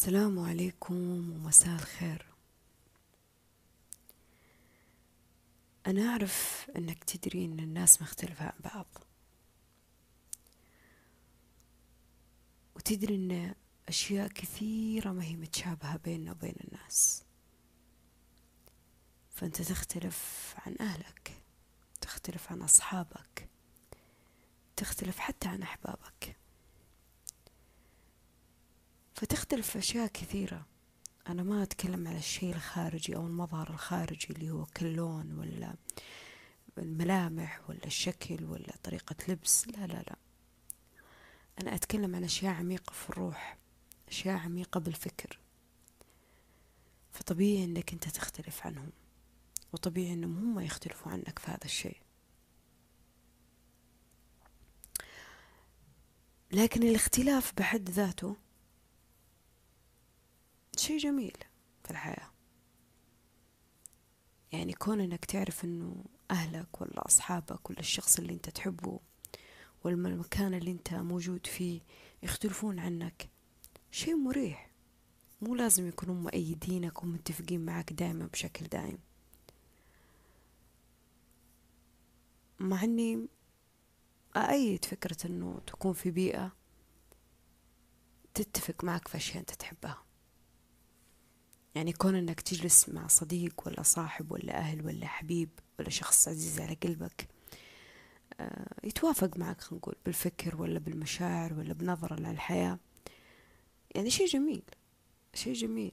السلام عليكم ومساء الخير. أنا أعرف أنك تدري أن الناس مختلفة عن بعض. وتدري أن أشياء كثيرة ما هي متشابهة بيننا وبين الناس. فأنت تختلف عن أهلك تختلف عن أصحابك تختلف حتى عن أحبابك. فتختلف أشياء كثيرة. أنا ما أتكلم على الشيء الخارجي أو المظهر الخارجي اللي هو كاللون ولا الملامح ولا الشكل ولا طريقة لبس. لا لا لا. أنا أتكلم عن أشياء عميقة في الروح أشياء عميقة بالفكر. فطبيعي أنك أنت تختلف عنهم وطبيعي أنهم هم يختلفوا عنك في هذا الشيء. لكن الاختلاف بحد ذاته شيء جميل في الحياة. يعني كون إنك تعرف إنه أهلك ولا أصحابك ولا الشخص اللي أنت تحبه ولا المكان اللي أنت موجود فيه يختلفون عنك شيء مريح. مو لازم يكونوا مؤيدينك ومتفقين معك دائما بشكل دائم. مع إني أأيد فكرة إنه تكون في بيئة تتفق معك في أشياء أنت تحبها. يعني كون إنك تجلس مع صديق ولا صاحب ولا أهل ولا حبيب ولا شخص عزيز على قلبك آه، يتوافق معك خلينا نقول بالفكر ولا بالمشاعر ولا بنظرة للحياة. يعني شيء جميل شيء جميل.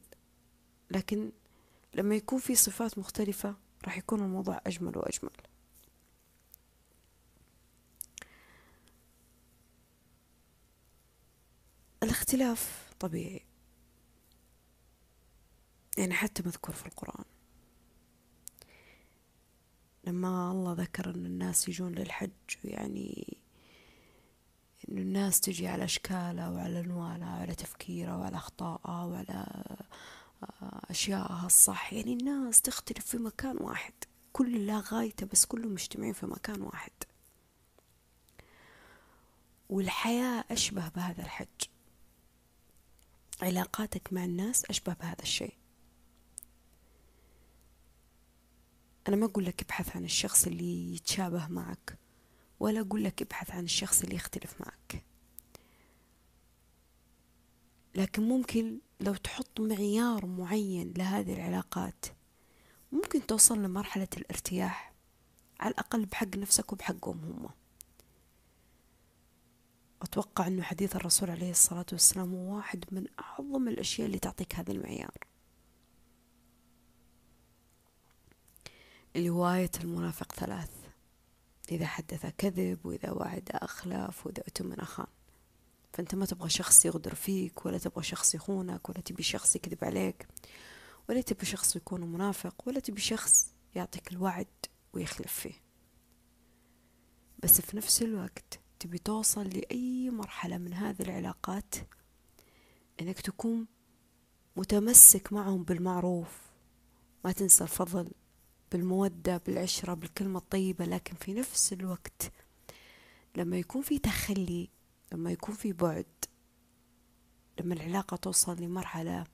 لكن لما يكون في صفات مختلفة راح يكون الموضوع أجمل وأجمل. الاختلاف طبيعي. يعني حتى مذكور في القرآن. لما الله ذكر أن الناس يجون للحج يعني أن الناس تجي على أشكالها وعلى ألوانها وعلى تفكيرها وعلى أخطائها وعلى أشيائها الصح. يعني الناس تختلف في مكان واحد. كل لا غايته بس كلهم مجتمعين في مكان واحد. والحياة أشبه بهذا الحج. علاقاتك مع الناس أشبه بهذا الشيء. أنا ما أقول لك ابحث عن الشخص اللي يتشابه معك ولا أقول لك ابحث عن الشخص اللي يختلف معك. لكن ممكن لو تحط معيار معين لهذه العلاقات ممكن توصل لمرحلة الارتياح على الأقل بحق نفسك وبحقهم هم أتوقع أنه حديث الرسول عليه الصلاة والسلام هو واحد من أعظم الأشياء اللي تعطيك هذا المعيار. آية المنافق ثلاث. إذا حدث كذب وإذا وعد أخلف وإذا أتمن أخان. فأنت ما تبغى شخص يغدر فيك ولا تبغى شخص يخونك ولا تبي شخص يكذب عليك ولا تبي شخص يكون منافق ولا تبي شخص يعطيك الوعد ويخلف فيه. بس في نفس الوقت تبي توصل لأي مرحلة من هذه العلاقات إنك تكون متمسك معهم بالمعروف. ما تنسى الفضل. بالمودة بالعشرة بالكلمة الطيبة لكن في نفس الوقت لما يكون في تخلي لما يكون في بعد لما العلاقة توصل لمرحلة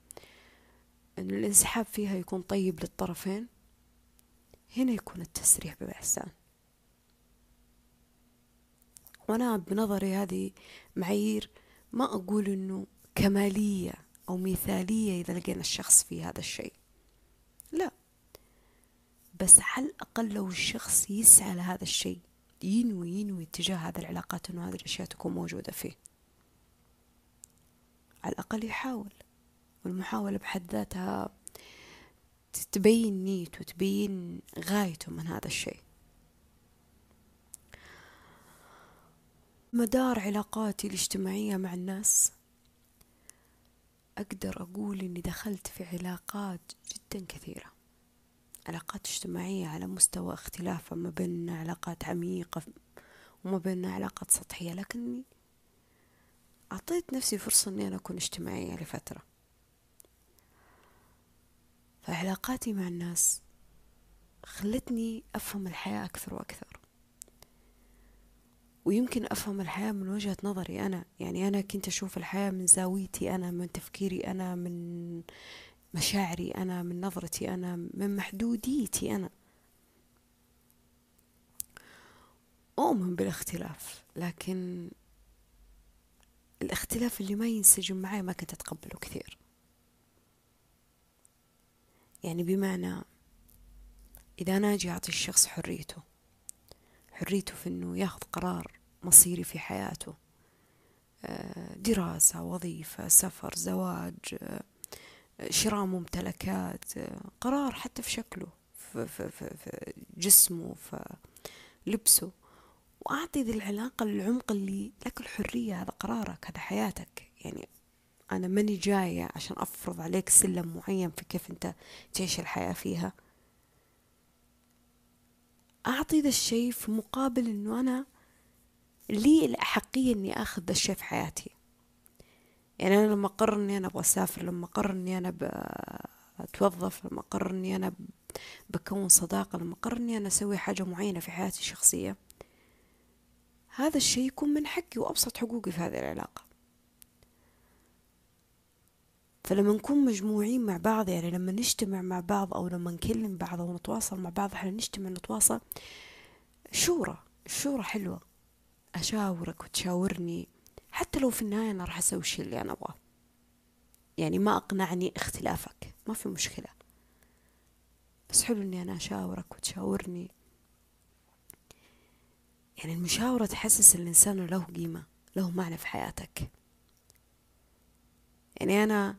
أن الانسحاب فيها يكون طيب للطرفين هنا يكون التسريح بإحسان. وأنا بنظري هذه معايير ما أقول أنه كمالية أو مثالية إذا لقينا الشخص في هذا الشيء. لا. بس على الأقل لو الشخص يسعى لهذا الشيء ينوي ينوي اتجاه هذه العلاقات أنه هذه الأشياء تكون موجودة فيه. على الأقل يحاول. والمحاولة بحد ذاتها تبين نيته وتبين غايته من هذا الشيء. مدار علاقاتي الاجتماعية مع الناس. أقدر أقول إني دخلت في علاقات جدا كثيرة. علاقات اجتماعية على مستوى اختلاف ما بيننا علاقات عميقة وما بيننا علاقات سطحية. لكني أعطيت نفسي فرصة أني أنا أكون اجتماعية لفترة. فعلاقاتي مع الناس خلتني أفهم الحياة أكثر وأكثر. ويمكن أفهم الحياة من وجهة نظري أنا. يعني أنا كنت أشوف الحياة من زاويتي أنا من تفكيري أنا من مشاعري أنا من نظرتي أنا من محدوديتي أنا. أؤمن بالاختلاف لكن الاختلاف اللي ما ينسجم معي ما كنت أتقبله كثير. يعني بمعنى إذا أنا أجي أعطي الشخص حريته حريته في أنه ياخذ قرار مصيري في حياته آه، دراسة وظيفة سفر زواج آه، شراء ممتلكات قرار حتى في شكله في, في, في, في جسمه في لبسه. وأعطي ذي العلاقة العمق اللي لك الحرية هذا قرارك هذا حياتك. يعني أنا ماني جاية عشان أفرض عليك سلم معين في كيف أنت تعيش الحياة فيها. أعطي ذا الشيء في مقابل أنه أنا لي الأحقية أني أخذ ذا الشيء في حياتي. يعني أنا لما أقرر أني أنا أبغى أسافر لما أقرر أني أنا بتوظف لما أقرر أني أنا بكون صداقة لما أقرر أني أنا أسوي حاجة معينة في حياتي الشخصية هذا الشيء يكون من حقي وأبسط حقوقي في هذه العلاقة. فلما نكون مجموعين مع بعض يعني لما نجتمع مع بعض أو لما نكلم بعض أو نتواصل مع بعض إحنا نجتمع نتواصل شورى الشورى حلوة. أشاورك وتشاورني حتى لو في النهاية أنا راح أسوي الشيء اللي أنا أبغاه. يعني ما أقنعني اختلافك ما في مشكلة. بس حلو إني أنا أشاورك وتشاورني. يعني المشاورة تحسس الإنسان له قيمة له معنى في حياتك. يعني أنا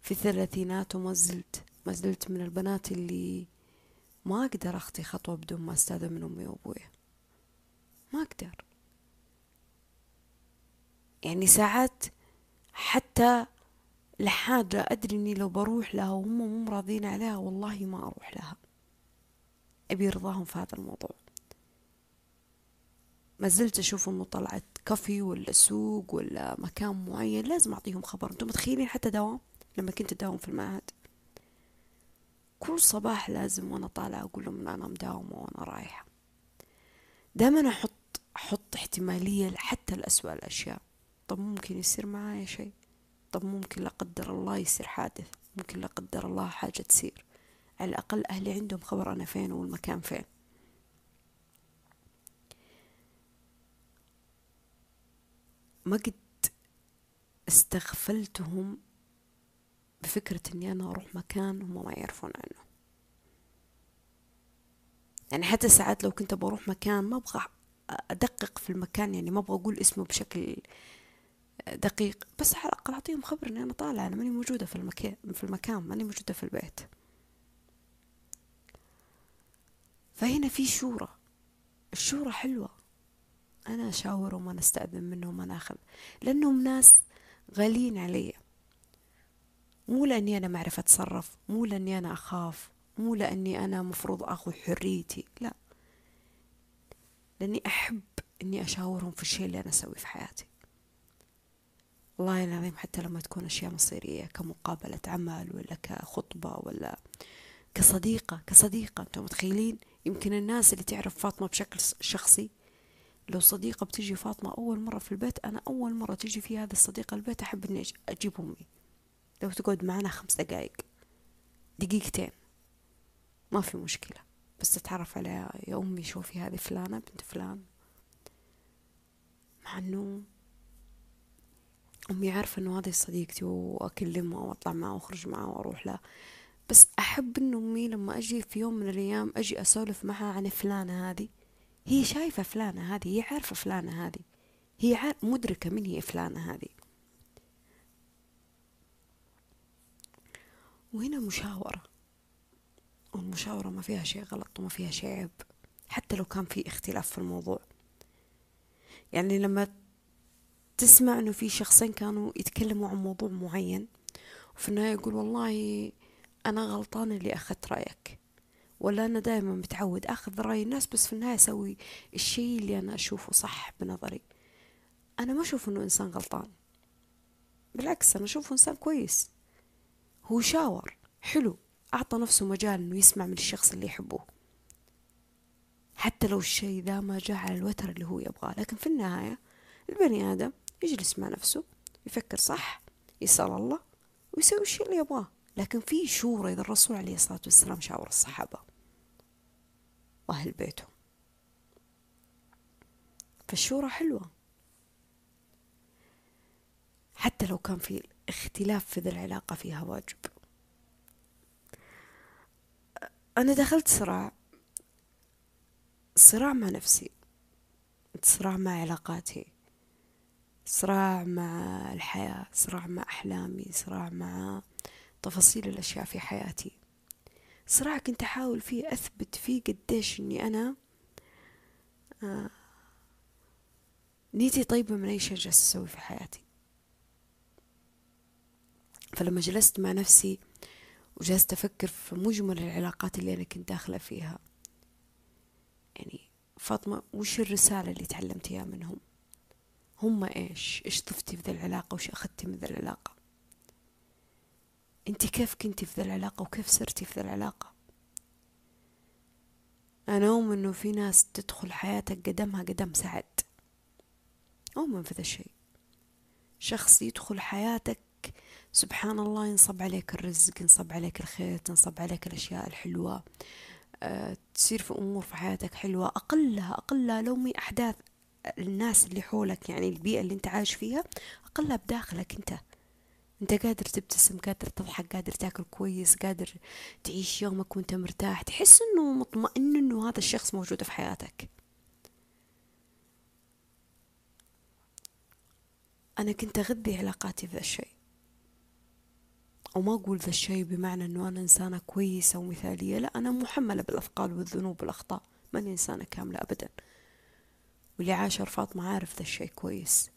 في الثلاثينات وما زلت ما زلت من البنات اللي ما أقدر أخطي خطوة بدون ما أستاذن من أمي وأبوي. ما أقدر. يعني ساعات حتى لحاجة أدري إني لو بروح لها وهم مو راضين عليها والله ما أروح لها. أبي رضاهم في هذا الموضوع. ما زلت أشوف إنه طلعت كافي ولا سوق ولا مكان معين لازم أعطيهم خبر. أنتم متخيلين حتى دوام؟ لما كنت أداوم في المعهد. كل صباح لازم وأنا طالعة أقول لهم أنا مداومة وأنا رايحة. دائما أحط أحط احتمالية حتى لأسوأ الأشياء. طب ممكن يصير معايا شيء؟ طب ممكن لا قدر الله يصير حادث ممكن لا قدر الله حاجة تصير. على الأقل أهلي عندهم خبر أنا فين والمكان فين. ما قد استغفلتهم بفكرة إني أنا أروح مكان هم ما يعرفون عنه. يعني حتى ساعات لو كنت بروح مكان ما أبغى أدقق في المكان يعني ما أبغى أقول اسمه بشكل دقيق بس على الأقل أعطيهم خبر إني أنا طالعة أنا ماني موجودة في المكان في المكان ماني موجودة في البيت. فهنا في شورى الشورى حلوة. أنا أشاورهم أنا أستأذن منهم أنا أخذ لأنهم ناس غاليين علي. مو لأني أنا ما أعرف أتصرف مو لأني أنا أخاف مو لأني أنا مفروض أخذ حريتي لا. لأني أحب أني أشاورهم في الشيء اللي أنا أسويه في حياتي. والله العظيم حتى لما تكون أشياء مصيرية كمقابلة عمل ولا كخطبة ولا كصديقة كصديقة أنتم متخيلين؟ يمكن الناس اللي تعرف فاطمة بشكل شخصي لو صديقة بتجي فاطمة أول مرة في البيت أنا أول مرة تجي في هذا الصديقة البيت أحب إني أجيب أمي. لو تقعد معنا خمس دقايق دقيقتين ما في مشكلة. بس تتعرف عليها يا أمي شوفي هذه فلانة بنت فلان مع أنه أمي عارفة أنه هذه صديقتي وأكلمها وأطلع معها وأخرج معها وأروح لها. بس أحب أن أمي لما أجي في يوم من الأيام أجي أسولف معها عن فلانة هذه. هي شايفة فلانة هذه هي عارفة فلانة هذه. هي مدركة من هي فلانة هذه. وهنا مشاورة. والمشاورة ما فيها شيء غلط وما فيها شيء عيب. حتى لو كان في اختلاف في الموضوع. يعني لما تسمع إنه في شخصين كانوا يتكلموا عن موضوع معين وفي النهاية يقول والله أنا غلطان اللي أخذت رأيك ولا أنا دائما متعود أخذ رأي الناس بس في النهاية أسوي الشيء اللي أنا أشوفه صح بنظري. أنا ما أشوف إنه إنسان غلطان. بالعكس أنا أشوفه إنسان كويس. هو شاور. حلو. أعطى نفسه مجال إنه يسمع من الشخص اللي يحبه. حتى لو الشيء ذا ما جاء على الوتر اللي هو يبغاه. لكن في النهاية البني آدم يجلس مع نفسه يفكر صح يسأل الله ويسوي الشيء اللي يبغاه. لكن في شورى إذا الرسول عليه الصلاة والسلام شاور الصحابة وأهل بيته. فالشورى حلوة. حتى لو كان في اختلاف في ذي العلاقة فيها واجب. أنا دخلت صراع صراع مع نفسي صراع مع علاقاتي. صراع مع الحياة صراع مع أحلامي صراع مع تفاصيل الأشياء في حياتي. صراع كنت أحاول فيه أثبت فيه قديش إني أنا آه نيتي طيبة من أي شيء جالس أسوي في حياتي. فلما جلست مع نفسي وجلست أفكر في مجمل العلاقات اللي أنا كنت داخلة فيها يعني فاطمة وش الرسالة اللي تعلمتيها منهم؟ هم إيش؟ إيش ضفتي في ذا العلاقة وش أخذتي من ذا العلاقة؟ أنت كيف كنتي في ذا العلاقة وكيف صرتي في ذا العلاقة؟ أنا أؤمن إنه في ناس تدخل حياتك قدمها قدم سعد. أؤمن في ذا الشيء. شخص يدخل حياتك سبحان الله ينصب عليك الرزق ينصب عليك الخير تنصب عليك الأشياء الحلوة. أه تصير في أمور في حياتك حلوة أقلها أقلها لو مي أحداث. الناس اللي حولك يعني البيئة اللي أنت عايش فيها أقلها بداخلك أنت. أنت قادر تبتسم قادر تضحك قادر تاكل كويس قادر تعيش يومك وأنت مرتاح. تحس إنه مطمئن إنه هذا الشخص موجود في حياتك. أنا كنت أغذي علاقاتي في ذا الشيء. وما أقول ذا الشيء بمعنى أنه أنا إنسانة كويسة ومثالية لا أنا محملة بالأثقال والذنوب والأخطاء. ماني إنسانة كاملة أبدا. واللي عاشر فاطمة عارف ذا الشيء كويس.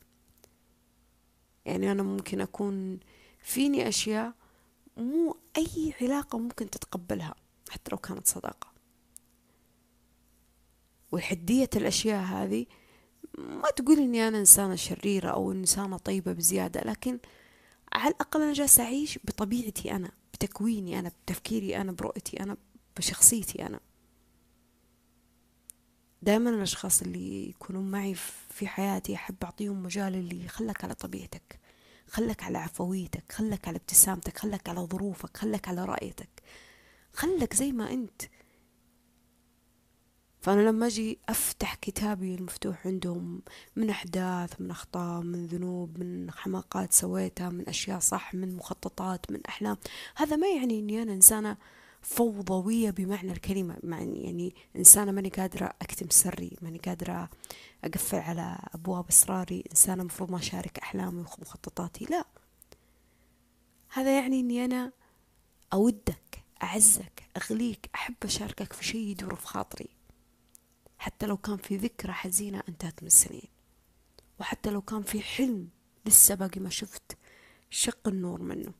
يعني أنا ممكن أكون فيني أشياء مو أي علاقة ممكن تتقبلها حتى لو كانت صداقة. وحدية الأشياء هذه ما تقول إني أنا إنسانة شريرة أو إنسانة طيبة بزيادة لكن على الأقل أنا جالسة أعيش بطبيعتي أنا بتكويني أنا بتفكيري أنا برؤيتي أنا بشخصيتي أنا. دائما الأشخاص اللي يكونون معي في حياتي أحب أعطيهم مجال اللي خلك على طبيعتك خلك على عفويتك خلك على ابتسامتك خلك على ظروفك خلك على رأيتك خلك زي ما أنت. فأنا لما أجي أفتح كتابي المفتوح عندهم من أحداث من أخطاء من ذنوب من حماقات سويتها من أشياء صح من مخططات من أحلام هذا ما يعني أني أنا إنسانة فوضوية بمعنى الكلمة. يعني, إنسانة ماني قادرة أكتم سري ماني قادرة أقفل على أبواب أسراري إنسانة مفروض ما أشارك أحلامي ومخططاتي لا. هذا يعني أني أنا أودك أعزك أغليك أحب أشاركك في شيء يدور في خاطري. حتى لو كان في ذكرى حزينة انتهت من سنين وحتى لو كان في حلم لسه باقي ما شفت شق النور منه.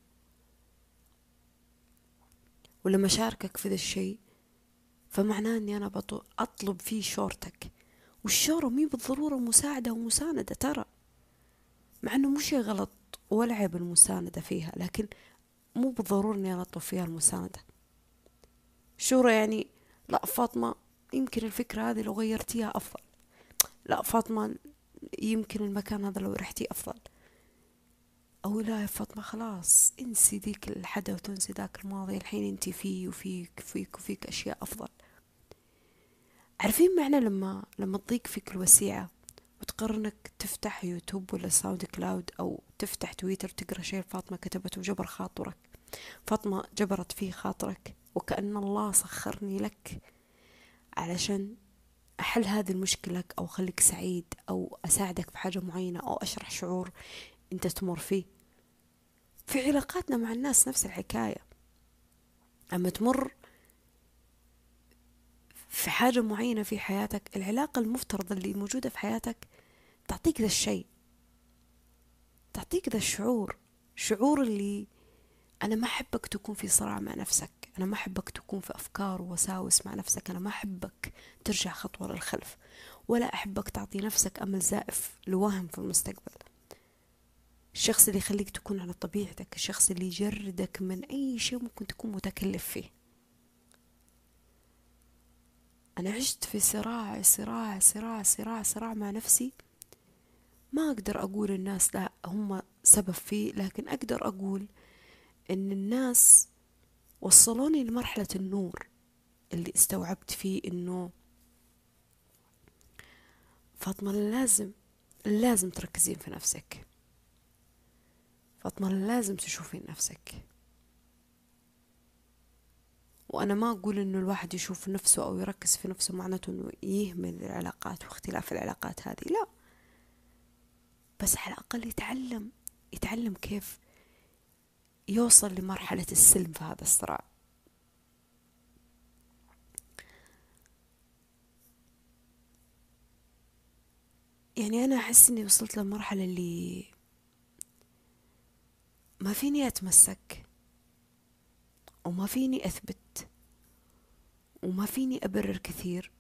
ولما شاركك في ذا الشيء فمعناه إني أنا أطلب فيه شورتك. والشورة مي بالضرورة مساعدة ومساندة ترى مع إنه مو شي غلط ولا عيب المساندة فيها لكن مو بالضرورة إني أنا أطلب فيها المساندة. شورة يعني لا فاطمة يمكن الفكرة هذه لو غيرتيها أفضل. لا فاطمة يمكن المكان هذا لو رحتي أفضل. أو لا يا فاطمة خلاص انسي ذيك الحدث وتنسي ذاك الماضي. الحين انت فيه وفيك فيك وفيك أشياء أفضل. عارفين معنى لما لما تضيق فيك الوسيعة وتقرر انك تفتح يوتيوب ولا SoundCloud أو تفتح تويتر تقرأ شيء فاطمة كتبته وجبر خاطرك. فاطمة جبرت فيه خاطرك وكأن الله سخرني لك علشان أحل هذه المشكلة أو أخليك سعيد أو أساعدك في حاجة معينة أو أشرح شعور. أنت تمر فيه. في علاقاتنا مع الناس نفس الحكاية. أما تمر في حاجة معينة في حياتك العلاقة المفترضة اللي موجودة في حياتك تعطيك ذا الشيء. تعطيك ذا الشعور. شعور اللي أنا ما أحبك تكون في صراع مع نفسك. أنا ما أحبك تكون في أفكار ووساوس مع نفسك. أنا ما أحبك ترجع خطوة للخلف. ولا أحبك تعطي نفسك أمل زائف لوهم في المستقبل. الشخص اللي يخليك تكون على طبيعتك الشخص اللي يجردك من أي شيء ممكن تكون متكلف فيه. أنا عشت في صراع صراع صراع صراع صراع مع نفسي. ما أقدر أقول الناس لا هم سبب فيه لكن أقدر أقول إن الناس وصلوني لمرحلة النور اللي استوعبت فيه إنه فاطمة لازم لازم تركزين في نفسك. فاطمة لازم تشوفين نفسك. وأنا ما أقول إنه الواحد يشوف نفسه أو يركز في نفسه معناته إنه يهمل العلاقات واختلاف العلاقات هذه. لا. بس على الأقل يتعلم يتعلم كيف يوصل لمرحلة السلم في هذا الصراع. يعني أنا أحس إني وصلت للمرحلة اللي ما فيني أتمسك وما فيني أثبت وما فيني أبرر كثير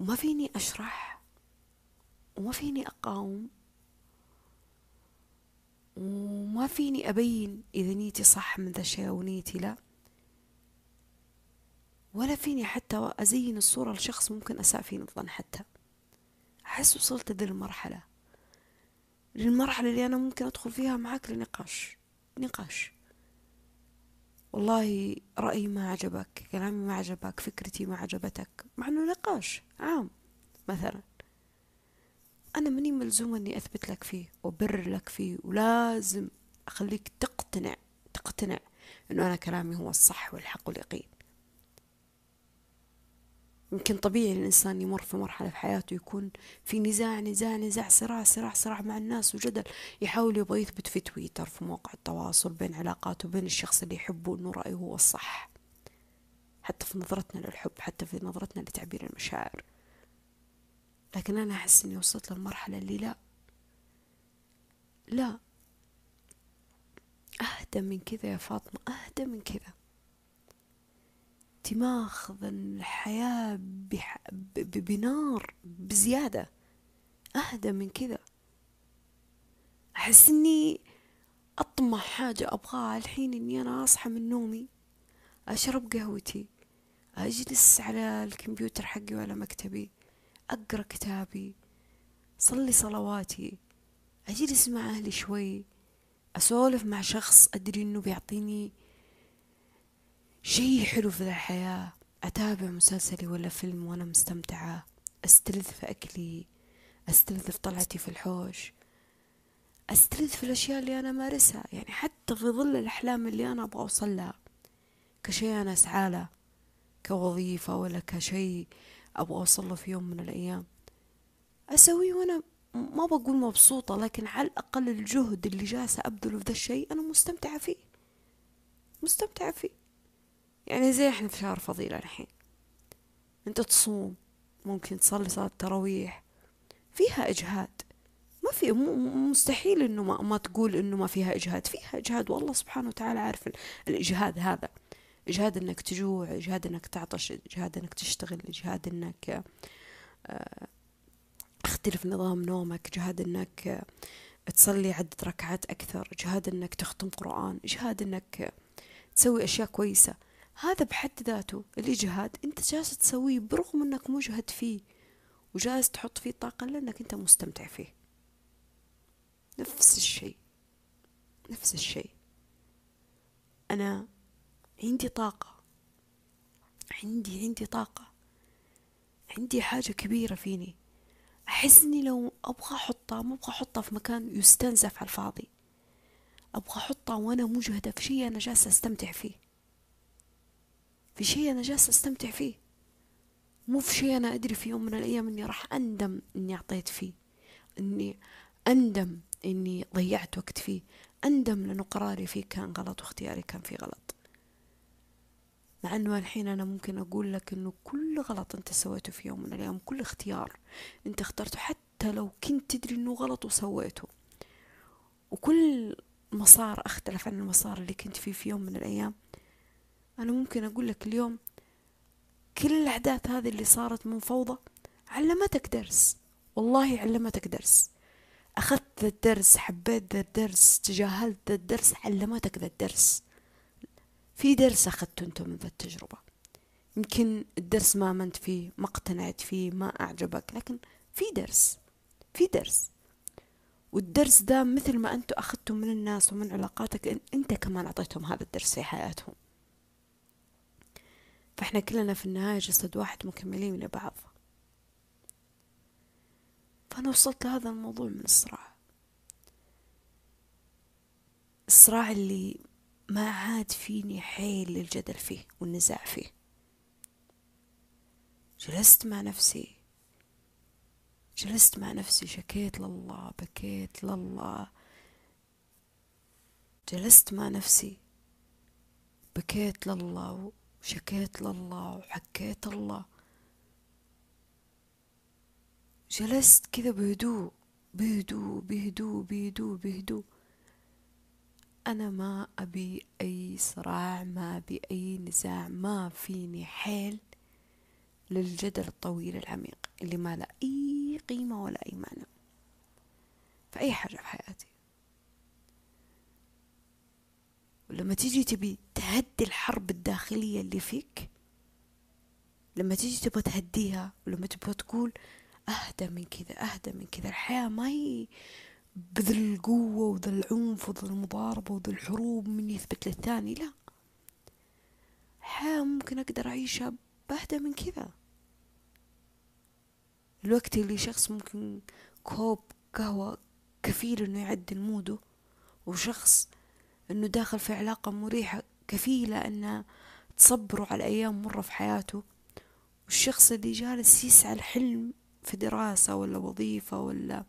وما فيني أشرح وما فيني أقاوم وما فيني أبين إذا نيتي صح من ذا الشيء أو نيتي لا. ولا فيني حتى أزين الصورة لشخص ممكن أساء فيه الظن حتى. أحس وصلت ذي المرحلة. للمرحلة اللي أنا ممكن أدخل فيها معاك لنقاش. نقاش. والله رأيي ما عجبك كلامي ما عجبك فكرتي ما عجبتك مع أنه نقاش عام مثلا. أنا ماني ملزومة إني أثبت لك فيه وأبرر لك فيه ولازم أخليك تقتنع تقتنع إنه أنا كلامي هو الصح والحق واليقين. يمكن طبيعي الإنسان يمر في مرحلة في حياته يكون في نزاع نزاع نزاع صراع صراع صراع مع الناس وجدل. يحاول يبغى يثبت في تويتر في مواقع التواصل بين علاقاته وبين الشخص اللي يحبه إنه رأيه هو الصح. حتى في نظرتنا للحب حتى في نظرتنا لتعبير المشاعر. لكن أنا أحس إني وصلت للمرحلة اللي لا لا. أهدى من كذا يا فاطمة أهدى من كذا. انت ماخذ الحياة بح... بنار بزيادة. أهدى من كذا. أحس إني أطمح حاجة أبغاها الحين إني أنا أصحى من نومي أشرب قهوتي أجلس على الكمبيوتر حقي وعلى مكتبي أقرأ كتابي صلي صلواتي أجلس مع أهلي شوي أسولف مع شخص أدري إنه بيعطيني شي حلو في الحياة. أتابع مسلسلي ولا فيلم وأنا مستمتعة. أستلذ في أكلي. أستلذ في طلعتي في الحوش. أستلذ في الأشياء اللي أنا مارسها يعني حتى في ظل الأحلام اللي أنا أبغى أوصل لها. كشيء أنا أسعى له. كوظيفة ولا كشيء أبغى أوصل له في يوم من الأيام. أسويه وأنا ما بقول مبسوطة لكن على الأقل الجهد اللي جالسة أبذله في ذا الشيء أنا مستمتعة فيه. مستمتعة فيه. يعني زي إحنا في شهر فضيلة الحين. أنت تصوم ممكن تصلي صلاة التراويح. فيها إجهاد. ما في مستحيل إنه ما, ما تقول إنه ما فيها إجهاد. فيها إجهاد والله سبحانه وتعالى عارف الإجهاد هذا. إجهاد إنك تجوع إجهاد إنك تعطش إجهاد إنك تشتغل إجهاد إنك آه، اختلف نظام نومك إجهاد إنك تصلي عدة ركعات أكثر إجهاد إنك تختم قرآن إجهاد إنك تسوي أشياء كويسة. هذا بحد ذاته الإجهاد أنت جالس تسويه برغم أنك مجهد فيه وجالس تحط فيه طاقة لأنك أنت مستمتع فيه. نفس الشيء نفس الشيء. أنا عندي طاقة عندي عندي طاقة عندي حاجة كبيرة فيني. أحس إني لو أبغى أحطها ما أبغى أحطها في مكان يستنزف على الفاضي. أبغى أحطها وأنا مجهدة في شيء أنا جالسة أستمتع فيه. في شيء أنا جالسة أستمتع فيه. مو في شيء أنا أدري في يوم من الأيام إني راح أندم إني أعطيت فيه إني أندم إني ضيعت وقت فيه. أندم لأنه قراري فيه كان غلط واختياري كان فيه غلط. مع أنه الحين أنا ممكن أقول لك أنه كل غلط أنت سويته في يوم من الأيام كل اختيار أنت اخترته حتى لو كنت تدري أنه غلط وسويته. وكل مسار أختلف عن المسار اللي كنت فيه في يوم من الأيام. أنا ممكن أقول لك اليوم كل الأحداث هذه اللي صارت من فوضى علمتك درس والله علمتك درس. أخذت ذا الدرس حبيت ذا الدرس تجاهلت ذا الدرس علمتك ذا الدرس. في درس أخذته أنت من ذا التجربة. يمكن الدرس ما منت فيه ما اقتنعت فيه ما أعجبك لكن في درس في درس. والدرس ده مثل ما أنتوا أخذتم من الناس ومن علاقاتك أنت كمان أعطيتهم هذا الدرس في حياتهم. فإحنا كلنا في النهاية جسد واحد مكملين لبعض فأنا وصلت لهذا الموضوع من الصراع. الصراع اللي ما عاد فيني حيل للجدل فيه والنزاع فيه. جلست مع نفسي. جلست مع نفسي. شكيت لله بكيت لله. جلست مع نفسي. بكيت لله. وشكيت لله وحكيت الله جلست كذا بهدوء بهدوء بهدوء بهدوء بهدوء. أنا ما أبي أي صراع ما أبي أي نزاع ما فيني حيل للجدل الطويل العميق اللي ما له أي قيمة ولا أي معنى في أي حاجة في حياتي. ولما تيجي تبي تهدي الحرب الداخلية اللي فيك لما تيجي تبغى تهديها ولما تبغى تقول أهدى من كذا أهدى من كذا الحياة ما هي بذل القوة وذا العنف وذا المضاربة وذا الحروب من يثبت للثاني لا. الحياة ممكن أقدر أعيشها بأهدى من كذا. الوقت اللي شخص ممكن كوب قهوة كفيل إنه يعدل موده وشخص إنه داخل في علاقة مريحة كفيلة انها تصبره على أيام مرة في حياته. والشخص اللي جالس يسعى الحلم في دراسة ولا وظيفة ولا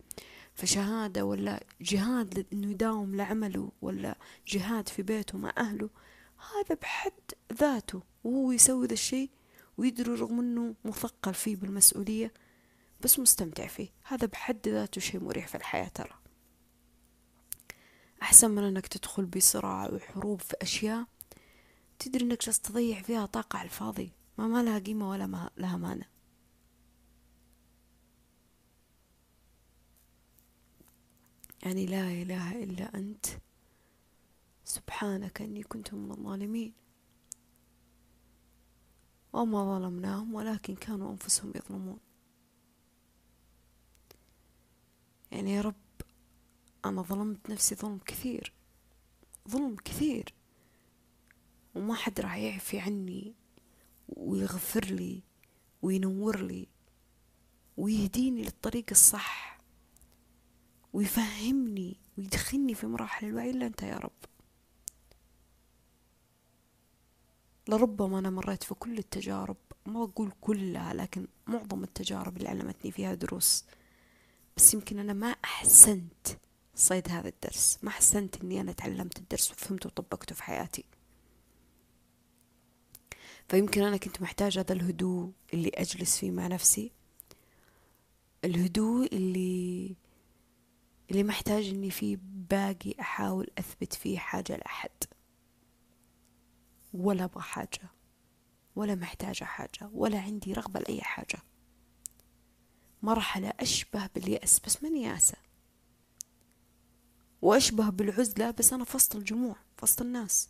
في شهادة ولا جهاد إنه يداوم لعمله ولا جهاد في بيته مع أهله هذا بحد ذاته. وهو يسوي ذا الشيء ويدري رغم إنه مثقل فيه بالمسؤولية بس مستمتع فيه. هذا بحد ذاته شيء مريح في الحياة ترى. أحسن من أنك تدخل بصراع وحروب في أشياء تدري أنك جالس تضيع فيها طاقة على الفاضي. ما ما لها قيمة ولا ما لها معنى. يعني لا إله إلا أنت. سبحانك أني كنت من الظالمين. وما ظلمناهم ولكن كانوا أنفسهم يظلمون. يعني يا رب أنا ظلمت نفسي ظلم كثير. ظلم كثير. وما حد راح يعفي عني ويغفر لي وينور لي ويهديني للطريق الصح ويفهمني ويدخلني في مراحل الوعي. إلا أنت يا رب. لربما أنا مريت في كل التجارب. ما أقول كلها لكن معظم التجارب اللي علمتني فيها دروس. بس يمكن أنا ما أحسنت. صيد هذا الدرس. ما أحسنت أني أنا تعلمت الدرس وفهمته وطبقته في حياتي. فيمكن أنا كنت محتاجة هذا الهدوء اللي أجلس فيه مع نفسي. الهدوء اللي اللي محتاج أني فيه باقي أحاول أثبت فيه حاجة لأحد. ولا أبغى حاجة. ولا محتاجة حاجة. ولا عندي رغبة لأي حاجة. مرحلة أشبه باليأس. بس ماني يأسة؟ وأشبه بالعزلة بس أنا في وسط الجموع في وسط الناس.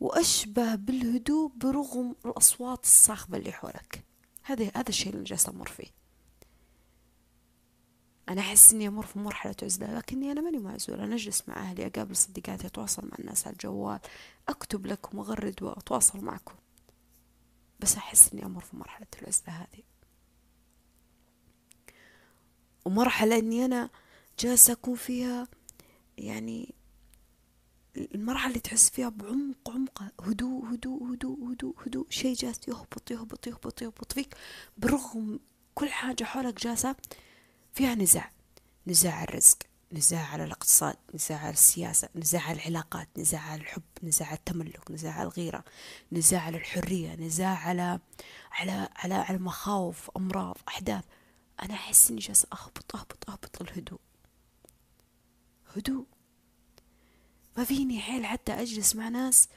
وأشبه بالهدوء برغم الأصوات الصاخبة اللي حولك. هذا هذا الشيء اللي جالس أمر فيه. أنا أحس إني أمر في مرحلة عزلة لكني أنا ماني معزولة. أنا أجلس مع أهلي أقابل صديقاتي أتواصل مع الناس على الجوال أكتب لكم وأغرد وأتواصل معكم. بس أحس إني أمر في مرحلة العزلة هذه. ومرحلة إني أنا جالسة أكون فيها يعني المرحلة اللي تحس فيها بعمق عمق هدوء هدوء هدوء هدوء هدوء. شيء جالس يهبط يهبط يهبط يهبط فيك برغم كل حاجة حولك جالسة فيها نزاع. نزاع على الرزق نزاع على الاقتصاد نزاع على السياسة نزاع على العلاقات نزاع على الحب نزاع على التملك نزاع على الغيرة نزاع على الحرية نزاع على على على, على مخاوف أمراض أحداث. أنا أحس إني جالسة أهبط أهبط أهبط الهدوء. هدوء. ما فيني حيل حتى أجلس مع ناس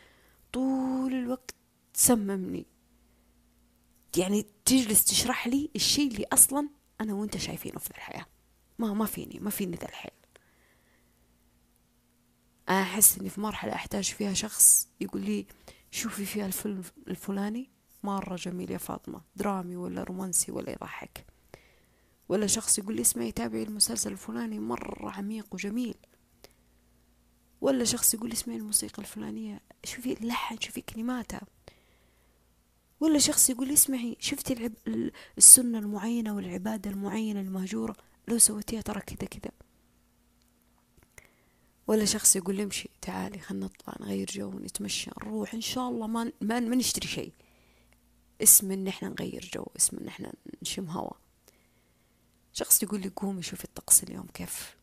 طول الوقت تسممني. يعني تجلس تشرح لي الشيء اللي أصلا أنا وأنت شايفينه في الحياة. ما ما فيني ما فيني ذا الحيل. أنا أحس إني في مرحلة أحتاج فيها شخص يقول لي شوفي فيها الفيلم الفلاني مرة جميل يا فاطمة. درامي ولا رومانسي ولا يضحك. ولا شخص يقول لي اسمعي تابعي المسلسل الفلاني مرة عميق وجميل. ولا شخص يقول لي اسمعي الموسيقى الفلانية شوفي اللحن شوفي كلماتها ولا شخص يقول لي اسمعي شفتي العب... السنة المعينة والعبادة المعينة المهجورة؟ لو سويتيها ترى كذا كذا. ولا شخص يقول لي امشي تعالي خلنا نطلع نغير جو نتمشى نروح. إن شاء الله ما ما, ما نشتري شيء. اسم إن إحنا نغير جو اسم إن إحنا نشم هوا. شخص يقول لي قومي شوفي الطقس اليوم كيف.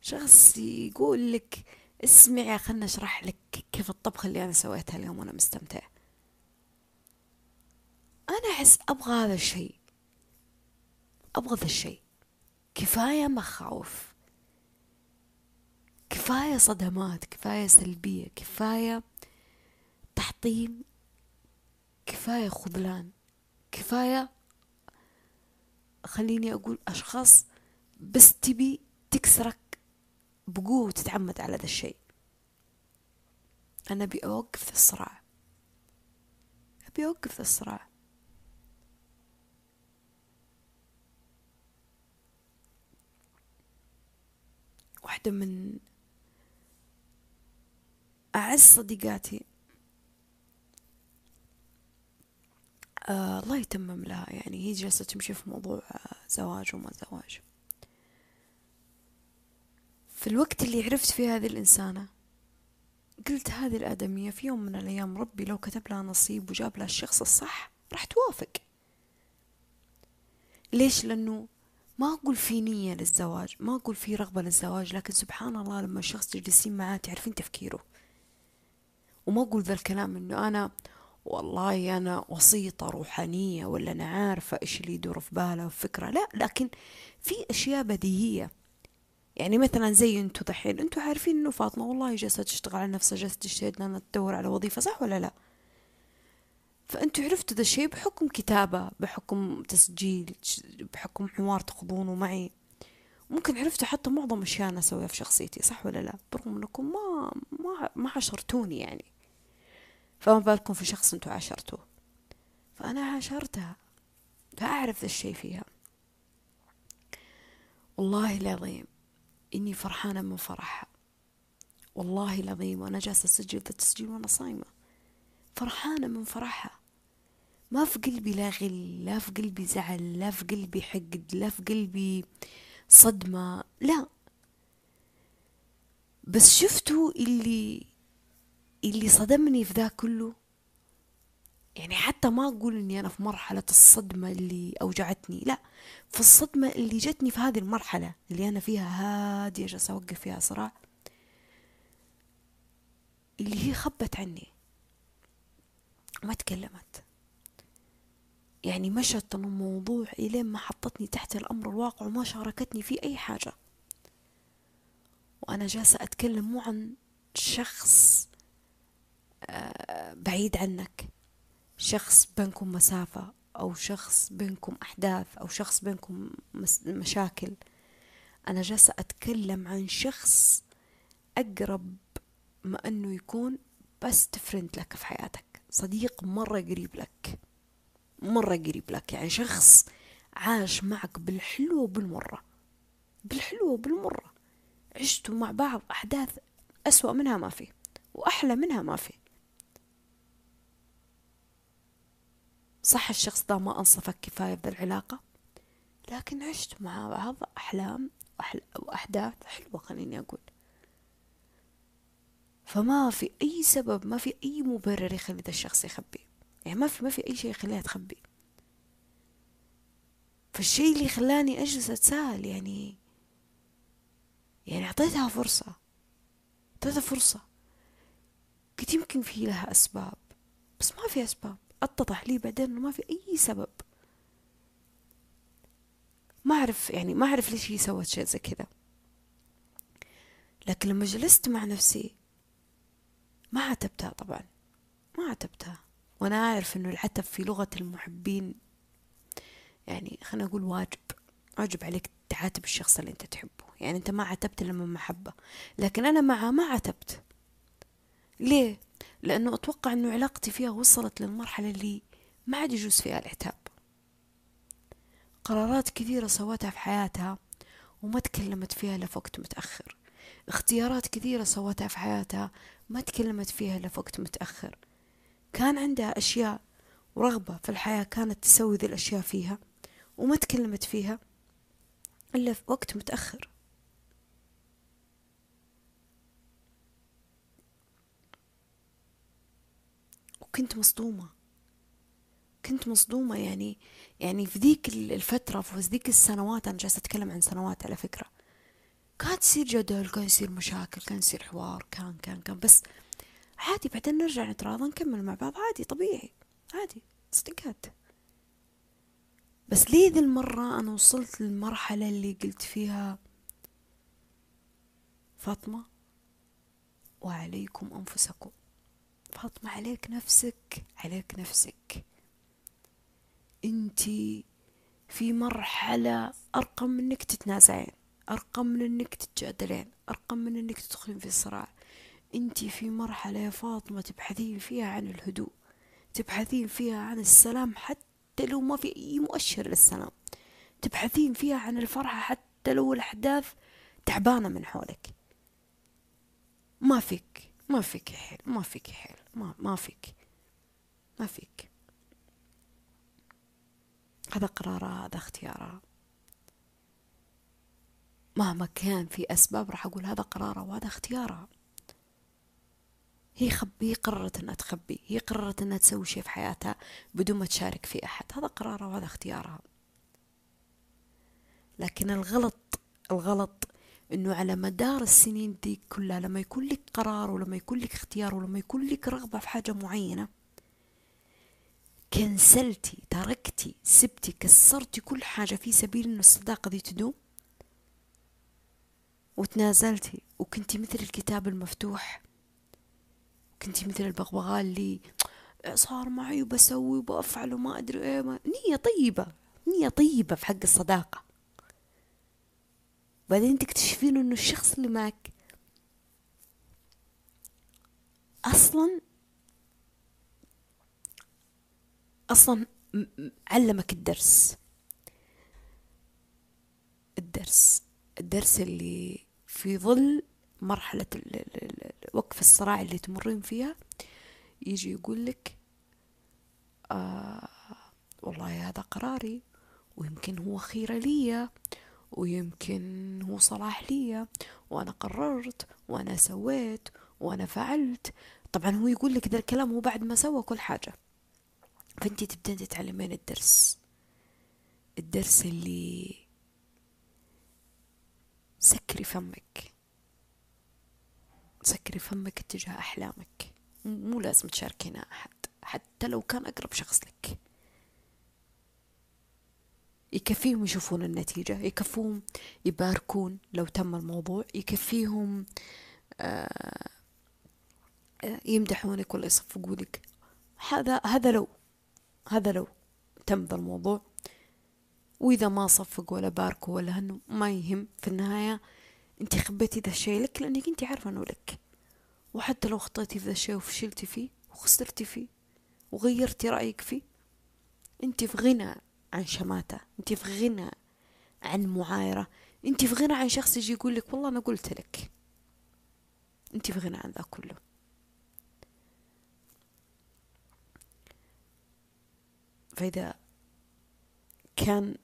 شخص يقول لك اسمعي خلنا أشرح لك كيف الطبخة اللي أنا سويتها اليوم وأنا مستمتع. أنا أحس أبغى هذا الشيء. أبغى ذا الشيء. كفاية مخاوف. كفاية صدمات. كفاية سلبية. كفاية تحطيم كفاية خذلان. كفاية خليني أقول أشخاص بس تبي تكسرك بقوة وتتعمد على ذا الشيء. أنا أبي أوقف الصراع. أبي أوقف الصراع. واحدة من أعز صديقاتي آه الله يتمم لها. يعني هي جالسة تمشي في موضوع آه زواج وما زواج. في الوقت اللي عرفت فيه هذه الإنسانة قلت هذه الآدمية في يوم من الأيام ربي لو كتب لها نصيب وجاب لها الشخص الصح راح توافق. ليش؟ لأنه ما أقول في نية للزواج ما أقول في رغبة للزواج لكن سبحان الله لما الشخص تجلسين معاه تعرفين تفكيره. وما أقول ذا الكلام إنه أنا والله أنا وسيطة روحانية ولا أنا عارفة إيش اللي يدور في بالها وفكرة لا لكن في أشياء بديهية. يعني مثلا زي أنتو دحين. أنتو عارفين إنه فاطمة والله جالسة تشتغل على نفسها جالسة تجتهد لأنها تدور على وظيفة صح ولا لا؟ فأنتوا عرفتوا ذا الشيء بحكم كتابة بحكم تسجيل بحكم حوار تخوضونه معي. ممكن عرفتوا حتى معظم أشياء أنا أسويها في شخصيتي صح ولا لا؟ برغم أنكم ما ما ما عشرتوني يعني. فما بالكم في شخص أنتوا عاشرتوه؟ فأنا عاشرتها. فأعرف ذا الشيء فيها. والله العظيم إني فرحانة من فرحها. والله العظيم وأنا جالسة أسجل ذا التسجيل وأنا صايمة. فرحانة من فرحها. ما في قلبي لا غل لا في قلبي زعل لا في قلبي حقد لا في قلبي صدمة لا. بس شفتوا اللي اللي صدمني في ذا كله يعني حتى ما أقول إني أنا في مرحلة الصدمة اللي أوجعتني لا في الصدمة اللي جتني في هذه المرحلة اللي أنا فيها هادية جالسة أوقف فيها صراع اللي هي خبت عني. ما تكلمت. يعني مشت الموضوع إلين ما حطتني تحت الأمر الواقع وما شاركتني في أي حاجة. وأنا جالسة أتكلم مو عن شخص بعيد عنك. شخص بينكم مسافة أو شخص بينكم أحداث أو شخص بينكم مشاكل. أنا جالسة أتكلم عن شخص أقرب ما أنه يكون بس تفرند لك في حياتك. صديق مرة قريب لك. مرة قريب لك. يعني شخص عاش معك بالحلو وبالمرة. بالحلو وبالمرة. عشتوا مع بعض أحداث أسوأ منها ما في وأحلى منها ما في. صح الشخص ده ما أنصفك كفاية بالعلاقة لكن عشت مع بعض أحلام وأحداث حلوة خليني أقول. فما في أي سبب ما في أي مبرر يخلي ذا الشخص يخبي. يعني ما في ما في أي شيء يخليها تخبي. فالشيء اللي خلاني أجلس أتساءل يعني يعني أعطيتها فرصة. أعطيتها فرصة. قلت يمكن في لها أسباب بس ما في أسباب. أتضح لي بعدين إنه ما في أي سبب. ما أعرف يعني ما أعرف ليش هي سوت شيء زي كذا. لكن لما جلست مع نفسي ما عتبتها طبعا. ما عتبتها وأنا أعرف إنه العتب في لغة المحبين. يعني خلينا أقول واجب. واجب عليك تعاتب الشخص اللي أنت تحبه. يعني أنت ما عتبت لما محبة. لكن أنا معه ما عتبت ليه؟ لأنه أتوقع أنه علاقتي فيها وصلت للمرحلة اللي ما عاد يجوز فيها العتاب قرارات كثيرة سوتها في حياتها وما تكلمت فيها إلا في وقت متأخر. اختيارات كثيرة سوتها في حياتها ما تكلمت فيها إلا في وقت متأخر. كان عندها أشياء ورغبة في الحياة كانت تسوي ذي الأشياء فيها وما تكلمت فيها إلا في وقت متأخر. وكنت مصدومة. كنت مصدومة يعني يعني في ذيك الفترة في ذيك السنوات أنا جالسة أتكلم عن سنوات على فكرة. كانت تصير جدل كان يصير مشاكل كان يصير حوار كان كان كان. بس عادي بعدين نرجع نتراضى نكمل مع بعض. عادي طبيعي. عادي صدقات. بس ليه ذي المرة أنا وصلت للمرحلة اللي قلت فيها فاطمة؟ وعليكم أنفسكم. فاطمة عليك نفسك عليك نفسك. انتي في مرحلة أرقى من إنك تتنازعين أرقى من إنك تتجادلين أرقى من إنك تدخلين في صراع انتي في مرحلة يا فاطمة تبحثين فيها عن الهدوء تبحثين فيها عن السلام حتى لو ما في أي مؤشر للسلام. تبحثين فيها عن الفرحة حتى لو الأحداث تعبانة من حولك. ما فيك ما فيك حيل ما فيك حيل. ما ما فيك. ما فيك. هذا قرارها هذا اختيارها مهما كان في أسباب راح أقول هذا قرارها وهذا اختيارها هي خب هي قررت إنها تخبي هي قررت إنها تسوي شيء في حياتها بدون ما تشارك في أحد. هذا قرارها وهذا اختيارها لكن الغلط الغلط إنه على مدار السنين دي كلها لما يكون لك قرار ولما يكون لك اختيار ولما يكون لك رغبة في حاجة معينة كنسلتي تركتي سبتي كسرتي كل حاجة في سبيل انه الصداقة دي تدوم وتنازلتي وكنتي مثل الكتاب المفتوح كنتي مثل البغبغاء اللي صار معي وبسوي وبفعل وما أدري إيه ما نية طيبة نية طيبة في حق الصداقة. بعدين تكتشفين إنه الشخص اللي معك أصلا أصلا علمك الدرس. الدرس الدرس اللي في ظل مرحلة وقف الصراع اللي تمرين فيها يجي يقول لك آه والله هذا قراري ويمكن هو خيرة لي. ويمكن هو صلاح لي وأنا قررت وأنا سويت وأنا فعلت. طبعا هو يقول لك ذا الكلام هو بعد ما سوى كل حاجة. فانتي تبدين تتعلمين الدرس. الدرس اللي سكري فمك. سكري فمك اتجاه أحلامك. مو لازم تشاركينها أحد. حتى لو كان أقرب شخص لك. يكفيهم يشوفون النتيجة يكفوهم يباركون لو تم الموضوع يكفيهم آه يمدحونك ولا يصفقونك هذا هذا لو هذا لو تم ذا الموضوع. وإذا ما صفق ولا باركوا ولا هنو ما يهم في النهاية أنت خبيتي ذا الشيء لك لأنك أنت عارفة إنه لك. وحتى لو خطيتي في ذا الشيء وفشلتي فيه وخسرتي فيه وغيرتي رأيك فيه أنت في غنى عن شماتة. انت في غنى عن معايرة. انت في غنى عن شخص يجي يقول لك والله أنا قلت لك. انت في غنى عن ذا كله. فإذا كان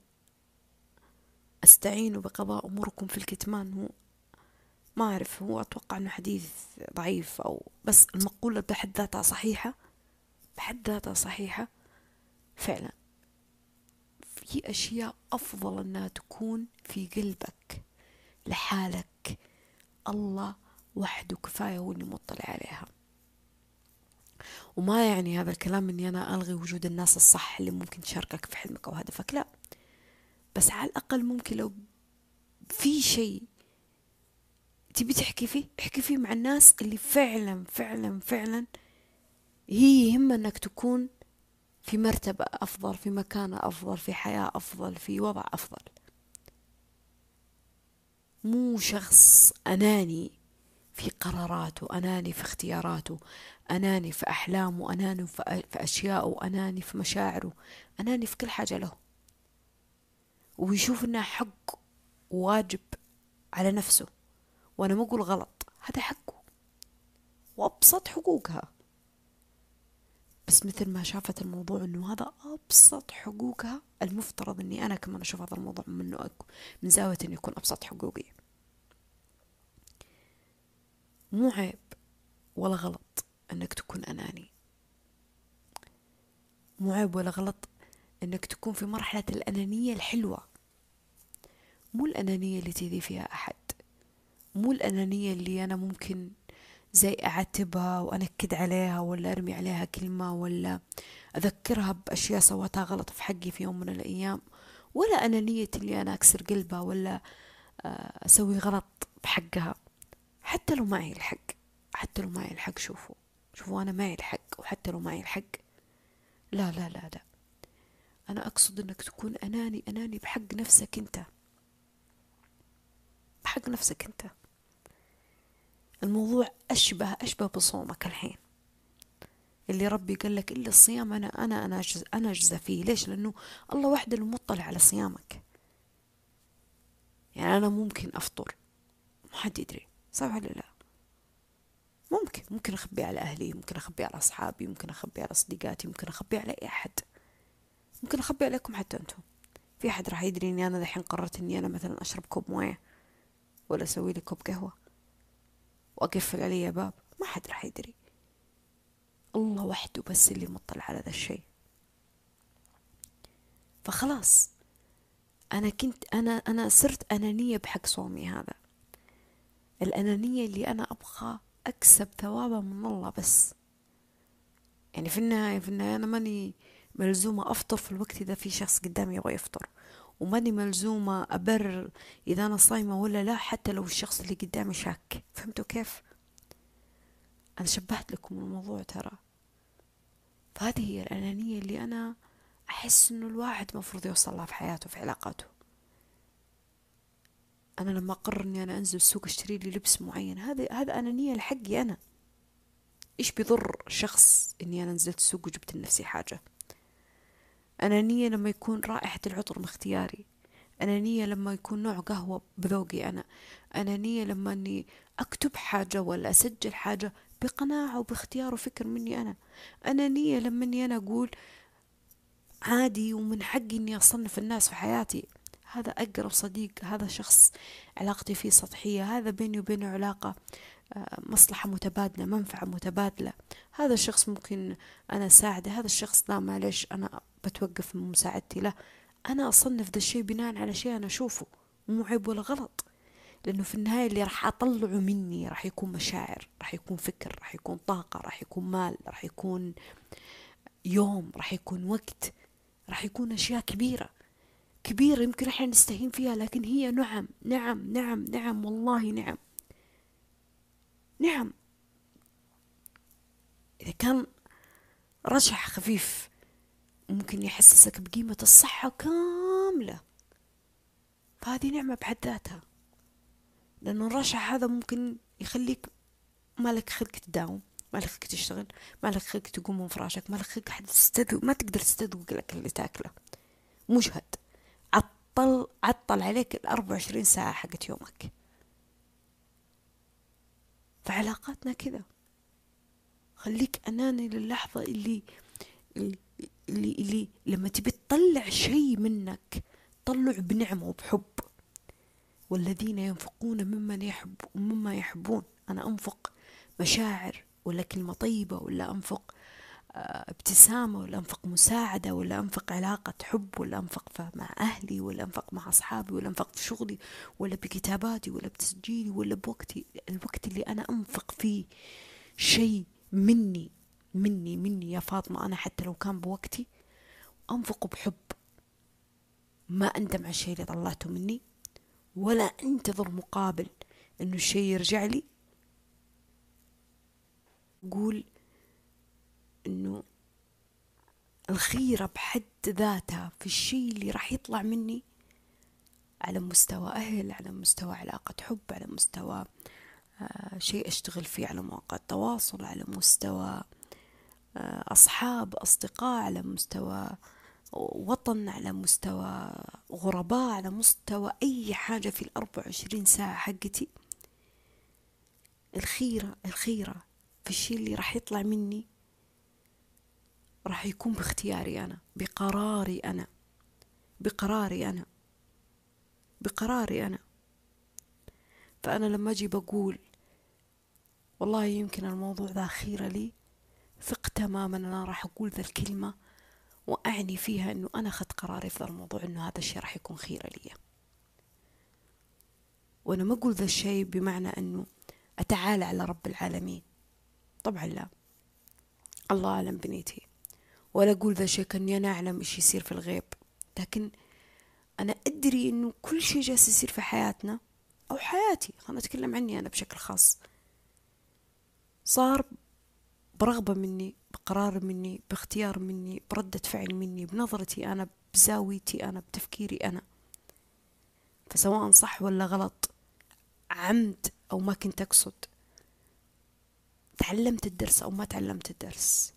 أستعين بقضاء أموركم في الكتمان هو ما أعرف هو أتوقع أنه حديث ضعيف أو بس المقولة بحد ذاتها صحيحة. بحد ذاتها صحيحة. فعلا. في أشياء أفضل أنها تكون في قلبك لحالك. الله وحده كفاية هو اللي مطلع عليها. وما يعني هذا الكلام إني أنا ألغي وجود الناس الصح اللي ممكن تشاركك في حلمك أو هدفك لا. بس على الأقل ممكن لو في شيء تبي تحكي فيه احكي فيه مع الناس اللي فعلا فعلا فعلا هي يهم إنك تكون في مرتبة أفضل في مكانة أفضل في حياة أفضل في وضع أفضل. مو شخص أناني في قراراته أناني في اختياراته أناني في أحلامه أناني في أشيائه أناني في مشاعره أناني في كل حاجة له. ويشوف إنها حق وواجب على نفسه. وأنا ما أقول غلط هذا حقه. وأبسط حقوقها. بس مثل ما شافت الموضوع إنه هذا أبسط حقوقها المفترض إني أنا كمان أشوف هذا الموضوع منه من زاوية إنه يكون أبسط حقوقي. مو عيب ولا غلط إنك تكون أناني. مو عيب ولا غلط إنك تكون في مرحلة الأنانية الحلوة. مو الأنانية اللي تأذي فيها أحد. مو الأنانية اللي أنا ممكن زي أعاتبها وأنكد عليها ولا أرمي عليها كلمة ولا أذكرها بأشياء سوتها غلط في حقي في يوم من الأيام ولا أنا نية اللي أنا أكسر قلبها ولا آه، أسوي غلط بحقها حتى لو معي الحق حتى لو معي الحق شوفوا شوفوا أنا معي الحق وحتى لو معي الحق. لا لا لا لا. أنا أقصد أنك تكون أناني أناني بحق نفسك أنت. بحق نفسك أنت. الموضوع أشبه أشبه بصومك الحين. اللي ربي قال لك إلا الصيام أنا أنا أنا أجز أنا أجزى فيه. ليش؟ لأنه الله وحده المطلع على صيامك. يعني أنا ممكن أفطر. ما حد يدري. صح ولا لا؟ ممكن. ممكن أخبي على أهلي ممكن أخبي على أصحابي ممكن أخبي على صديقاتي ممكن أخبي على أي أحد. ممكن أخبي عليكم حتى أنتم. في أحد راح يدري إني أنا دحين قررت إني أنا مثلا أشرب كوب موية ولا أسوي لي كوب قهوة. وأقفل علي باب. ما حد راح يدري. الله وحده بس اللي مطلع على ذا الشيء. فخلاص أنا كنت أنا أنا صرت أنانية بحق صومي هذا. الأنانية اللي أنا أبغى أكسب ثوابا من الله بس. يعني في النهاية في النهاية أنا ماني ملزومة أفطر في الوقت إذا في شخص قدامي يبغى يفطر. وماني ملزومة أبرر إذا أنا صايمة ولا لا حتى لو الشخص اللي قدامي شاك. فهمتوا كيف؟ أنا شبهت لكم الموضوع ترى. فهذه هي الأنانية اللي أنا أحس إنه الواحد مفروض يوصل لها في حياته في علاقاته. أنا لما أقرر إني أنا أنزل السوق أشتري لي لبس معين هذا هذا أنانية لحقي أنا. إيش بيضر شخص إني أنا نزلت السوق وجبت لنفسي حاجة؟ أنانية لما يكون رائحة العطر من اختياري. أنانية لما يكون نوع قهوة بذوقي أنا. أنانية لما أني أكتب حاجة ولا أسجل حاجة بقناعة وباختيار وفكر مني أنا. أنانية لما أني أنا أقول عادي ومن حقي أني أصنف الناس في حياتي. هذا أقرب صديق هذا شخص علاقتي فيه سطحية هذا بيني وبينه علاقة آه، مصلحة متبادلة منفعة متبادلة. هذا الشخص ممكن أنا أساعده هذا الشخص لا معلش أنا بتوقف من مساعدتي له. أنا أصنف ذا الشيء بناء على شيء أنا أشوفه مو عيب ولا غلط. لأنه في النهاية اللي راح أطلعه مني راح يكون مشاعر راح يكون فكر راح يكون طاقة راح يكون مال راح يكون يوم راح يكون وقت راح يكون أشياء كبيرة. كبيرة يمكن إحنا نستهين فيها لكن هي نعم نعم نعم نعم والله نعم. نعم. إذا كان رشح خفيف ممكن يحسسك بقيمة الصحة كاملة. فهذه نعمة بحد ذاتها. لأنه الرشح هذا ممكن يخليك مالك خلق تداوم مالك خلق تشتغل مالك خلق تقوم من فراشك مالك خلق حد تستذوق ما تقدر تستذوق لك اللي تاكله. مجهد عطل عطل عليك الأربع وعشرين ساعة حقت يومك. فعلاقاتنا كذا. خليك أناني للحظة اللي اللي, اللي, اللي لما تبي تطلع شيء منك طلع بنعمة وبحب. والذين ينفقون ممن يحب ومما يحبون. أنا أنفق مشاعر ولا كلمة طيبة ولا أنفق آه، ابتسامة ولا أنفق مساعدة ولا أنفق علاقة حب ولا أنفق مع أهلي ولا أنفق مع أصحابي ولا أنفق في شغلي ولا بكتاباتي ولا بتسجيلي ولا بوقتي. الوقت اللي أنا أنفق فيه شيء مني مني مني يا فاطمة أنا حتى لو كان بوقتي أنفق بحب. ما أندم على الشيء اللي طلعته مني ولا أنتظر مقابل إنه الشيء يرجع لي. أقول إنه الخيرة بحد ذاتها في الشيء اللي راح يطلع مني على مستوى أهل على مستوى علاقة حب على مستوى آه، شيء أشتغل فيه على مواقع التواصل على مستوى أصحاب أصدقاء على مستوى وطن على مستوى غرباء على مستوى أي حاجة في الأربع وعشرين ساعة حقتي. الخيرة الخيرة في الشيء اللي راح يطلع مني راح يكون باختياري أنا بقراري أنا بقراري أنا بقراري أنا. فأنا لما أجي بقول والله يمكن الموضوع ذا خيرة لي ثق تماما أنا راح أقول ذا الكلمة وأعني فيها أنه أنا أخذت قراري في ذا الموضوع أنه هذا الشيء راح يكون خيرة لي. وأنا ما أقول ذا الشيء بمعنى أنه أتعالى على رب العالمين. طبعا لا. الله أعلم بنيتي. ولا أقول ذا الشيء كأني أنا أعلم إيش يصير في الغيب. لكن أنا أدري أنه كل شيء جالس يصير في حياتنا أو حياتي. خلنا نتكلم عني أنا بشكل خاص. صار برغبة مني بقرار مني باختيار مني بردة فعل مني بنظرتي أنا بزاويتي أنا بتفكيري أنا. فسواء صح ولا غلط عمد أو ما كنت أقصد تعلمت الدرس أو ما تعلمت الدرس.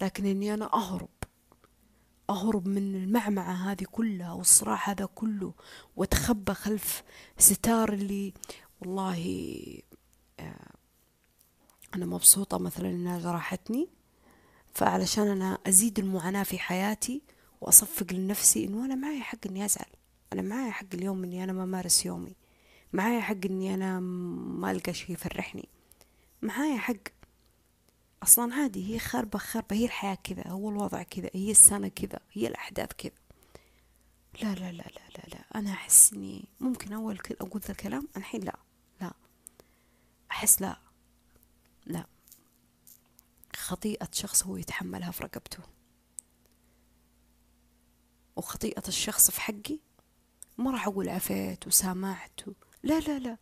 لكن إني أنا أهرب أهرب من المعمعة هذه كلها والصراع هذا كله وأتخبى خلف ستار اللي والله آه، أنا مبسوطة مثلا إنها جرحتني فعلشان أنا أزيد المعاناة في حياتي وأصفق لنفسي إنه أنا معي حق إني أزعل أنا معي حق اليوم إني أنا ما مارس يومي معايا حق إني أنا ما ألقى شيء يفرحني معايا حق. أصلا عادي هي خربة خربة هي الحياة كذا هو الوضع كذا هي السنة كذا هي الأحداث كذا. لا لا لا لا لا لا أنا أحس إني ممكن أول أقول ذا الكلام؟ الحين لا لا. أحس لا. لا. خطيئة شخص هو يتحملها في رقبته. وخطيئة الشخص في حقي؟ ما راح أقول عفيت وسامحت لا لا لا.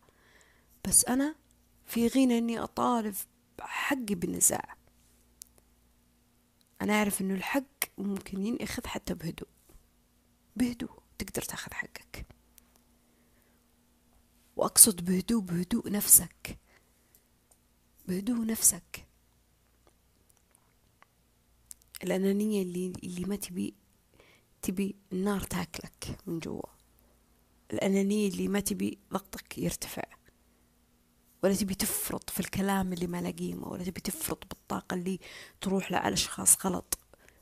بس أنا في غنى إني أطالب حقي بالنزاع. أنا أعرف إنه الحق ممكن ينأخذ حتى بهدوء. بهدوء. تقدر تأخذ حقك. وأقصد بهدوء بهدوء نفسك. بهدوء نفسك. الأنانية اللي اللي ما تبي تبي النار تاكلك من جوا. الأنانية اللي ما تبي ضغطك يرتفع. ولا تبي تفرط في الكلام اللي ما له قيمة. ولا تبي تفرط بالطاقة اللي تروح على أشخاص غلط.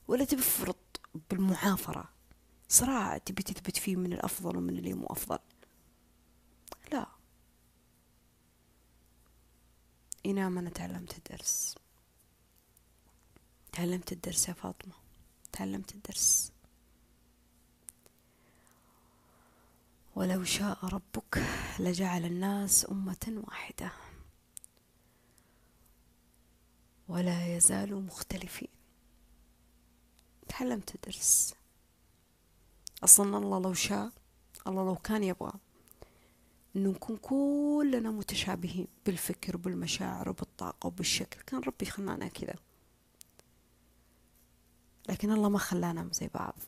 ولا تبي تفرط بالمعافرة. صراع تبي تثبت فيه من الأفضل ومن اللي مو أفضل لا إنام أنا تعلمت الدرس. تعلمت الدرس يا فاطمة. تعلمت الدرس. ولو شاء ربك لجعل الناس أمة واحدة. ولا يزالوا مختلفين. تعلمت درس أصلا الله لو شاء الله لو كان يبغى. إنه نكون كلنا متشابهين بالفكر وبالمشاعر وبالطاقة وبالشكل. كان ربي خلانا كذا. لكن الله ما خلانا زي بعض.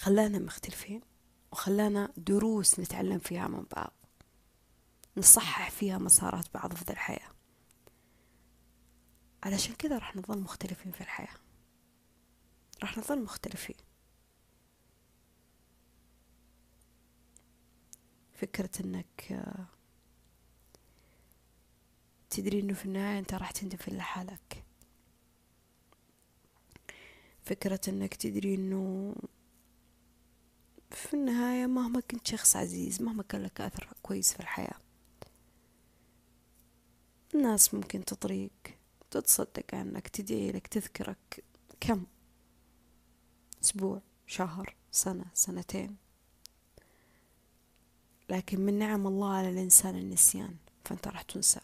خلانا مختلفين وخلانا دروس نتعلم فيها من بعض. نصحح فيها مسارات بعض في الحياة. علشان كذا راح نظل مختلفين في الحياة. راح نظل مختلفين. فكرة إنك تدري إنه في النهاية أنت راح تندفن لحالك. فكرة إنك تدري إنه في النهاية مهما كنت شخص عزيز مهما كان لك أثر كويس في الحياة الناس ممكن تطريك تتصدق عنك تدعي لك تذكرك كم؟ أسبوع شهر سنة سنتين. لكن من نعم الله على الإنسان النسيان فأنت راح تنسى.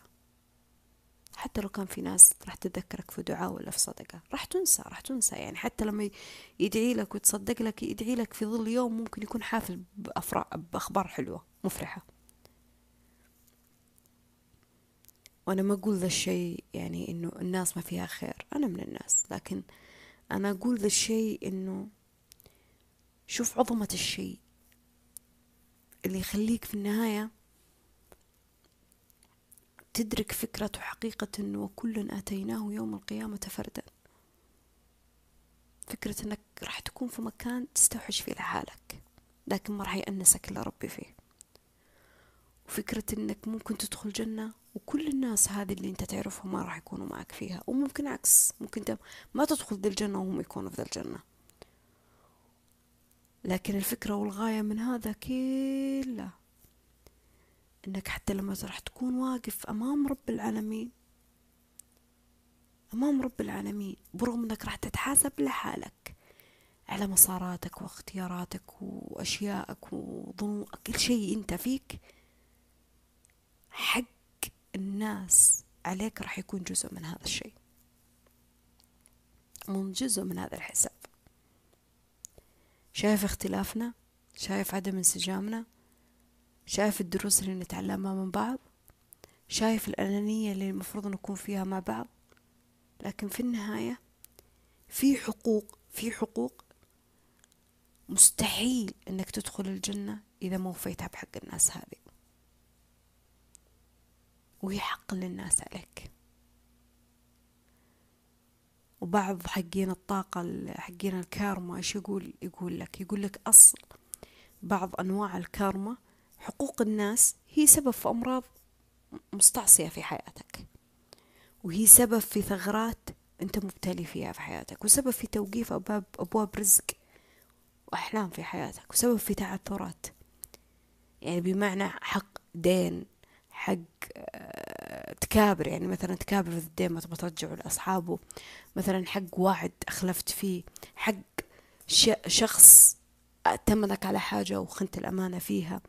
حتى لو كان في ناس راح تتذكرك في دعاء ولا في صدقة راح تنسى راح تنسى. يعني حتى لما يدعي لك ويتصدق لك يدعي لك في ظل يوم ممكن يكون حافل بأخبار حلوة مفرحة. وأنا ما أقول ذا الشيء يعني إنه الناس ما فيها خير أنا من الناس. لكن أنا أقول ذا الشيء إنه شوف عظمة الشيء. اللي يخليك في النهاية تدرك فكرة وحقيقة أنه كل آتيناه يوم القيامة فردا. فكرة أنك راح تكون في مكان تستوحش فيه لحالك لكن ما راح يأنسك إلا ربي فيه. وفكرة أنك ممكن تدخل جنة وكل الناس هذه اللي أنت تعرفهم ما راح يكونوا معك فيها. وممكن عكس ممكن أنت ما تدخل ذي الجنة وهم يكونوا في ذي الجنة. لكن الفكرة والغاية من هذا كله إنك حتى لما راح تكون واقف أمام رب العالمين أمام رب العالمين برغم إنك راح تتحاسب لحالك على مساراتك واختياراتك وأشيائك وظنوك كل شيء أنت فيك حق الناس عليك راح يكون جزء من هذا الشيء من جزء من هذا الحساب. شايف اختلافنا شايف عدم انسجامنا شايف الدروس اللي نتعلمها من بعض شايف الأنانية اللي المفروض نكون فيها مع بعض. لكن في النهاية في حقوق في حقوق مستحيل إنك تدخل الجنة إذا ما وفيتها بحق الناس هذه. وهي حق للناس عليك. وبعض حقين الطاقة حقين الكارما إيش يقول؟ يقول لك يقول لك أصل بعض أنواع الكارما حقوق الناس هي سبب في أمراض مستعصية في حياتك وهي سبب في ثغرات أنت مبتلي فيها في حياتك وسبب في توقيف ابواب أبواب رزق وأحلام في حياتك وسبب في تعثرات. يعني بمعنى حق دين حق آه، تكابر يعني مثلا تكابر في الدين ما تبغى ترجعه لأصحابه. مثلا حق وعد أخلفت فيه حق شخص أتمنك على حاجة وخنت الأمانة فيها.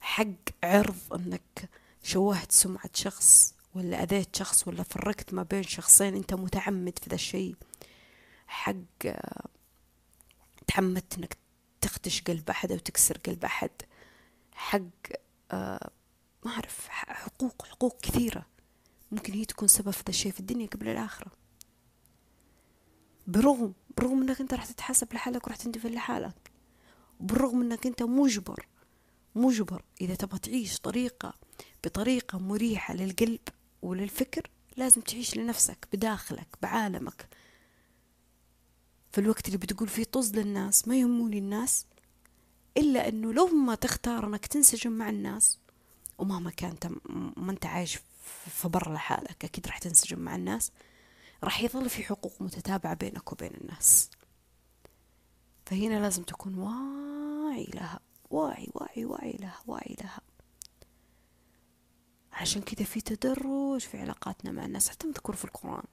حق عرض أنك شوهت سمعة شخص ولا أذيت شخص ولا فرقت ما بين شخصين أنت متعمد في ذا الشيء. حق تعمدت أنك تخدش قلب أحد أو تكسر قلب أحد. حق آه، ما أعرف حقوق حقوق كثيرة. ممكن هي تكون سبب في الشيء في الدنيا قبل الآخرة. برغم برغم إنك أنت راح تتحاسب لحالك وراح تندفن لحالك. بالرغم إنك أنت مجبر مجبر إذا تبغى تعيش طريقة بطريقة مريحة للقلب وللفكر لازم تعيش لنفسك بداخلك بعالمك. في الوقت اللي بتقول فيه طز للناس ما يهموني الناس إلا أنه لو ما تختار أنك تنسجم مع الناس ومهما كان ما أنت عايش في برا لحالك أكيد راح تنسجم مع الناس. راح يظل في حقوق متتابعة بينك وبين الناس. فهنا لازم تكون واعي لها واعي واعي واعي لها واعي لها. عشان كذا في تدرج في علاقاتنا مع الناس حتى مذكور في القرآن.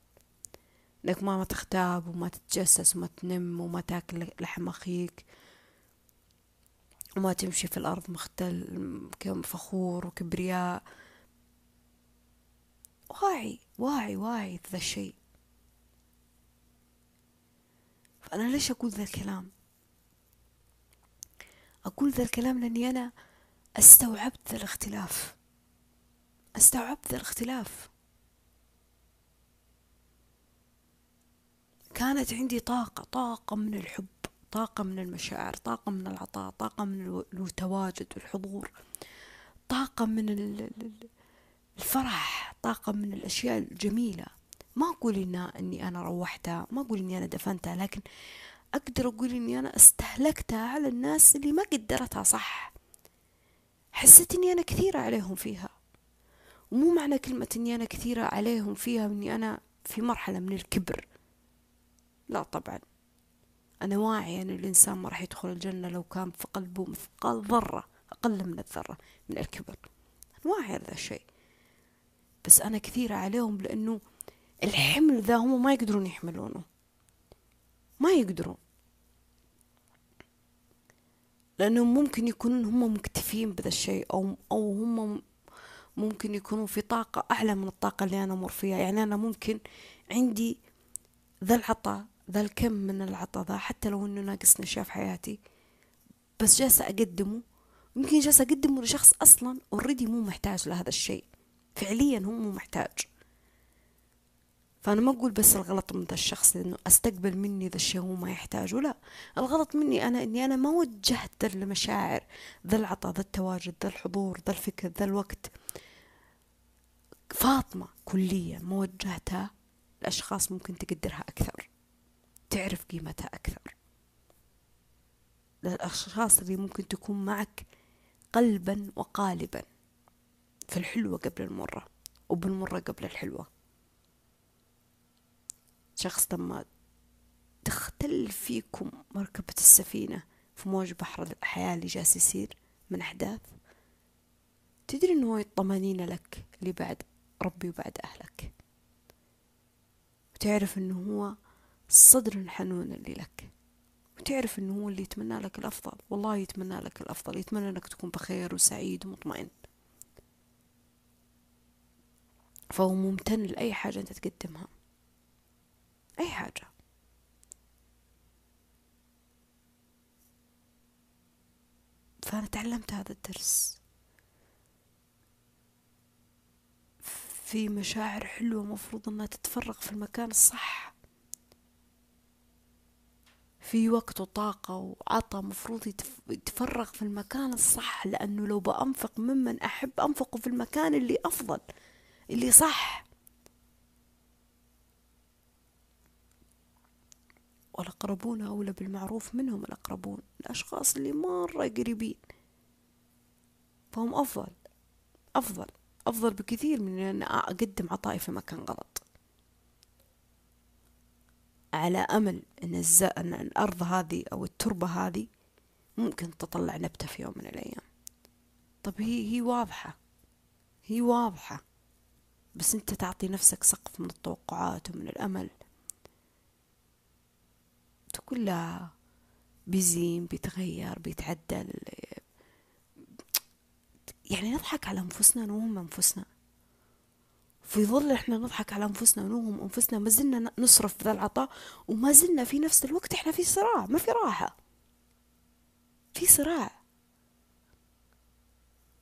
إنك ما تغتاب وما تتجسس وما تنم وما تاكل لحم أخيك وما تمشي في الأرض مختال فخور وكبرياء. واعي واعي واعي ذا الشيء. فأنا ليش أقول ذا الكلام؟ أقول ذا الكلام لأني أنا أستوعبت ذا الاختلاف. أستوعبت ذا الاختلاف. كانت عندي طاقة طاقة من الحب طاقة من المشاعر طاقة من العطاء طاقة من التواجد والحضور طاقة من الفرح طاقة من الأشياء الجميلة. ما أقول إن إني أنا روحتها ما أقول إني أنا دفنتها لكن أقدر أقول إني أنا استهلكتها على الناس اللي ما قدرتها صح. حسيت إني أنا كثيرة عليهم فيها. ومو معنى كلمة إني أنا كثيرة عليهم فيها إني أنا في مرحلة من الكبر. لا طبعا. أنا واعية أن الإنسان ما راح يدخل الجنة لو كان في قلبه مثقال ذرة أقل من الذرة من الكبر. أنا واعية هذا الشيء. بس أنا كثيرة عليهم لأنه الحمل ذا هم ما يقدرون يحملونه. ما يقدرون. لأنهم ممكن يكونون هم مكتفين بذا الشيء أو أو هم ممكن يكونوا في طاقة أعلى من الطاقة اللي أنا أمر فيها. يعني أنا ممكن عندي ذا العطاء ذا الكم من العطاء ذا حتى لو إنه ناقصني أشياء في حياتي. بس جالسة أقدمه. يمكن جالسة أقدمه لشخص أصلا already مو محتاج لهذا الشيء. فعليا هو مو محتاج. فأنا ما أقول بس الغلط من ذا الشخص إنه أستقبل مني ذا الشيء هو ما يحتاجه لا. الغلط مني أنا إني أنا ما وجهت ذا المشاعر ذا العطاء ذا التواجد ذا الحضور ذا الفكر ذا الوقت. فاطمة كليا ما وجهتها لأشخاص ممكن تقدرها أكثر تعرف قيمتها أكثر. للأشخاص اللي ممكن تكون معك قلبا وقالبا. في الحلوة قبل المرة وبالمرة قبل الحلوة. شخص لما تختل فيكم مركبة السفينة في موج بحر الحياة اللي جالس يصير من أحداث تدري إنه الطمانينة لك اللي بعد ربي وبعد أهلك. وتعرف إنه هو الصدر الحنون اللي لك. وتعرف إنه هو اللي يتمنى لك الأفضل. والله يتمنى لك الأفضل. يتمنى إنك تكون بخير وسعيد ومطمئن. فهو ممتن لأي حاجة أنت تقدمها. أي حاجة. فأنا تعلمت هذا الدرس. في مشاعر حلوة مفروض أنها تتفرغ في المكان الصح. في وقت وطاقة وعطى مفروض يتفرغ في المكان الصح لأنه لو بأنفق ممن أحب أنفقه في المكان اللي أفضل. اللي صح. والأقربون أولى بالمعروف منهم الأقربون الأشخاص اللي مرة قريبين. فهم أفضل أفضل أفضل بكثير من أن أقدم عطائي في مكان غلط. على أمل أن, الز... أن الأرض هذه أو التربة هذه ممكن تطلع نبتة في يوم من الأيام. طب هي هي واضحة هي واضحة. بس أنت تعطي نفسك سقف من التوقعات ومن الأمل. تقول لا بيزين بيتغير بيتعدل. يعني نضحك على أنفسنا نوهم أنفسنا. في ظل إحنا نضحك على أنفسنا ونوهم أنفسنا ما زلنا نصرف ذا العطاء وما زلنا في نفس الوقت إحنا في صراع ما في راحة. في صراع.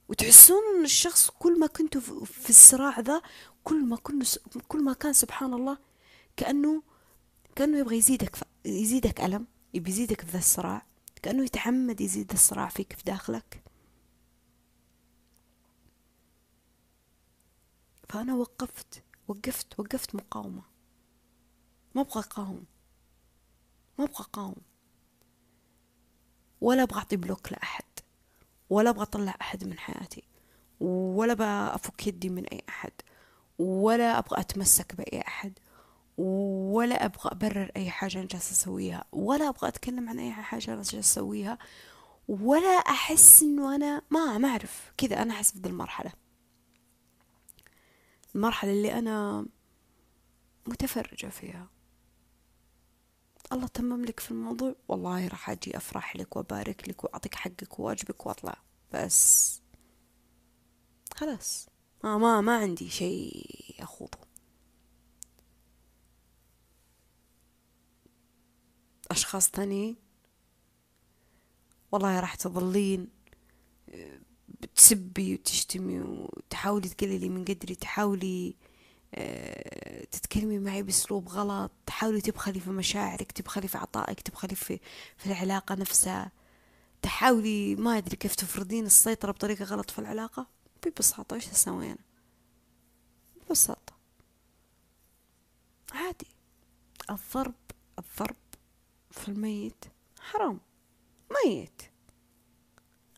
وتحسون ان الشخص كل ما كنتوا في الصراع ذا كل ما كن كل ما كان سبحان الله كأنه كأنه يبغى يزيدك يزيدك ألم يبي يزيدك في ذا الصراع كأنه يتعمد يزيد الصراع فيك في داخلك. فأنا وقفت وقفت وقفت مقاومة. ما أبغى أقاوم. ما أبغى أقاوم. ولا أبغى أعطي بلوك لأحد. ولا أبغى أطلع أحد من حياتي ولا أفك يدي من أي أحد ولا أبغى أتمسك بأي أحد ولا أبغى أبرر أي حاجة أنا جالسة أسويها ولا أبغى أتكلم عن أي حاجة أنا جالسة أسويها ولا أحس إنه أنا ما ما أعرف. كذا أنا أحس بذي المرحلة. المرحلة اللي أنا متفرجة فيها. الله تمم لك في الموضوع. والله راح أجي أفرح لك وأبارك لك وأعطيك حقك وواجبك وأطلع. بس خلاص. ما ما ما عندي شيء أخوضه. أشخاص تانيين. والله راح تظلين. بتسبي وتشتمي وتحاولي تقللي من قدري تحاولي تتكلمي معي بأسلوب غلط تحاولي تبخلي في مشاعرك تبخلي في عطائك تبخلي في في العلاقة نفسها. تحاولي ما أدري كيف تفرضين السيطرة بطريقة غلط في العلاقة؟ ببساطة إيش أسوي أنا؟ ببساطة. عادي. الضرب الضرب في الميت حرام. ميت.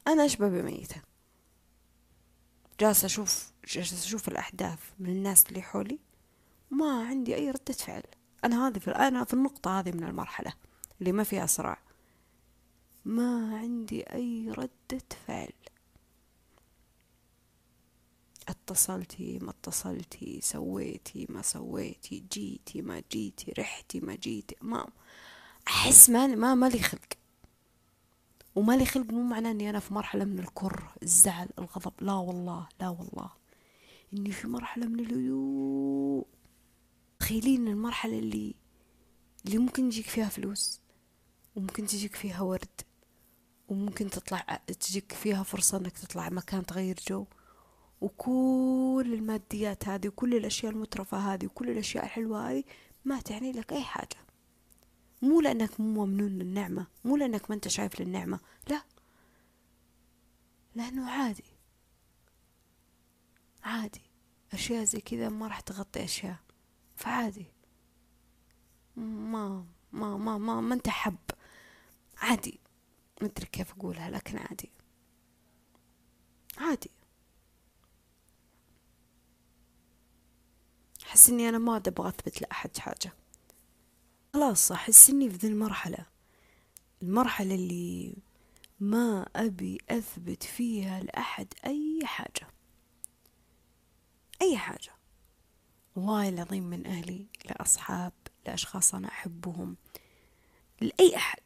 أنا أشبه بميتة جالسة أشوف جالسة أشوف الأحداث من الناس اللي حولي ما عندي أي ردة فعل. أنا هذه في أنا في النقطة هذه من المرحلة اللي ما فيها صراع. ما عندي أي ردة فعل. اتصلتي ما اتصلتي سويتي ما سويتي جيتي ما جيتي رحتي ما جيتي ما أحس ما ما مالي خلق. ومالي خلق مو معناه إني أنا في مرحلة من الكره الزعل الغضب. لا والله لا والله. إني في مرحلة من الهدوء. تخيلين المرحلة اللي اللي ممكن يجيك فيها فلوس وممكن تجيك فيها ورد وممكن تطلع تجيك فيها فرصة إنك تطلع مكان تغير جو. وكل الماديات هذه وكل الأشياء المترفة هذه وكل الأشياء الحلوة هذه ما تعني لك أي حاجة. مو لأنك مو ممنون للنعمة مو لأنك ما أنت شايف للنعمة لا. لأنه عادي. عادي. أشياء زي كذا ما راح تغطي أشياء. فعادي. ما ما ما ما, ما أنت حب. عادي. ما ادري كيف أقولها لكن عادي. عادي. أحس إني أنا ما أبغى أثبت لأحد حاجة. خلاص أحس إني في ذي المرحلة. المرحلة اللي ما أبي أثبت فيها لأحد أي حاجة. أي حاجة. والله العظيم من أهلي لأصحاب لأشخاص أنا أحبهم لأي أحد.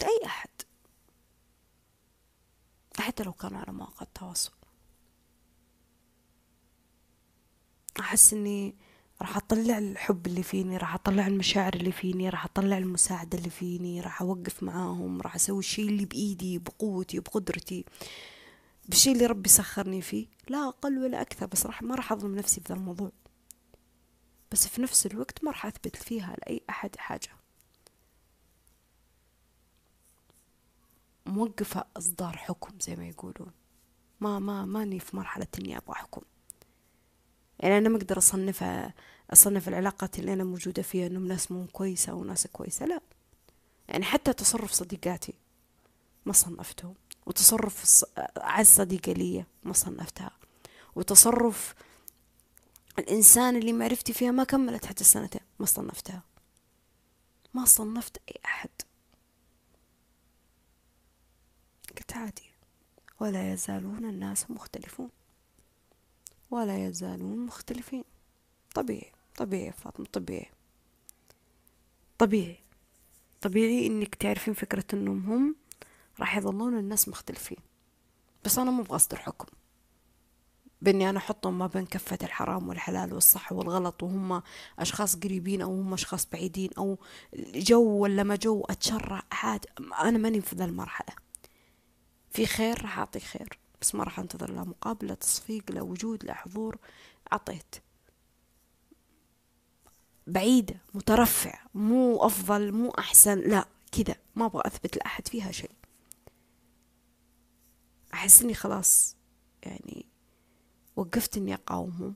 لأي أحد. حتى لو كانوا على مواقع التواصل. أحس إني راح أطلع الحب اللي فيني راح أطلع المشاعر اللي فيني راح أطلع المساعدة اللي فيني راح أوقف معاهم راح أسوي الشيء اللي بإيدي بقوتي بقدرتي. بالشيء اللي ربي سخرني فيه لا أقل ولا أكثر بس راح ما راح أظلم نفسي في ذا الموضوع. بس في نفس الوقت ما راح أثبت فيها لأي أحد حاجة. موقفة إصدار حكم زي ما يقولون. ما ما ماني في مرحلة إني أبغى أحكم يعني أنا ما أقدر أصنف أصنف العلاقات اللي أنا موجودة فيها إنهم ناس مو كويسة أو ناس كويسة لا. يعني حتى تصرف صديقاتي ما صنفتهم وتصرف أعز صديقة لي ما صنفتها وتصرف الإنسان اللي معرفتي فيها ما كملت حتى سنتين ما صنفتها. ما صنفت أي أحد. قلت عادي. ولا يزالون الناس مختلفون. ولا يزالون مختلفين. طبيعي طبيعي فاطمة طبيعي. طبيعي. طبيعي إنك تعرفين فكرة إنهم هم. راح يظلون الناس مختلفين. بس أنا مو بغصد حكم بإني أنا أحطهم ما بين كفة الحرام والحلال والصح والغلط وهم أشخاص قريبين أو هم أشخاص بعيدين أو جو ولا ما جو أتشرع عاد. أنا ماني في ذا المرحلة. في خير راح أعطي خير. بس ما راح انتظر لا مقابلة تصفيق لا وجود لا حضور. عطيت بعيدة مترفع مو أفضل مو أحسن لا كذا. ما أبغى أثبت لأحد فيها شيء. أحس إني خلاص يعني وقفت إني أقاومهم.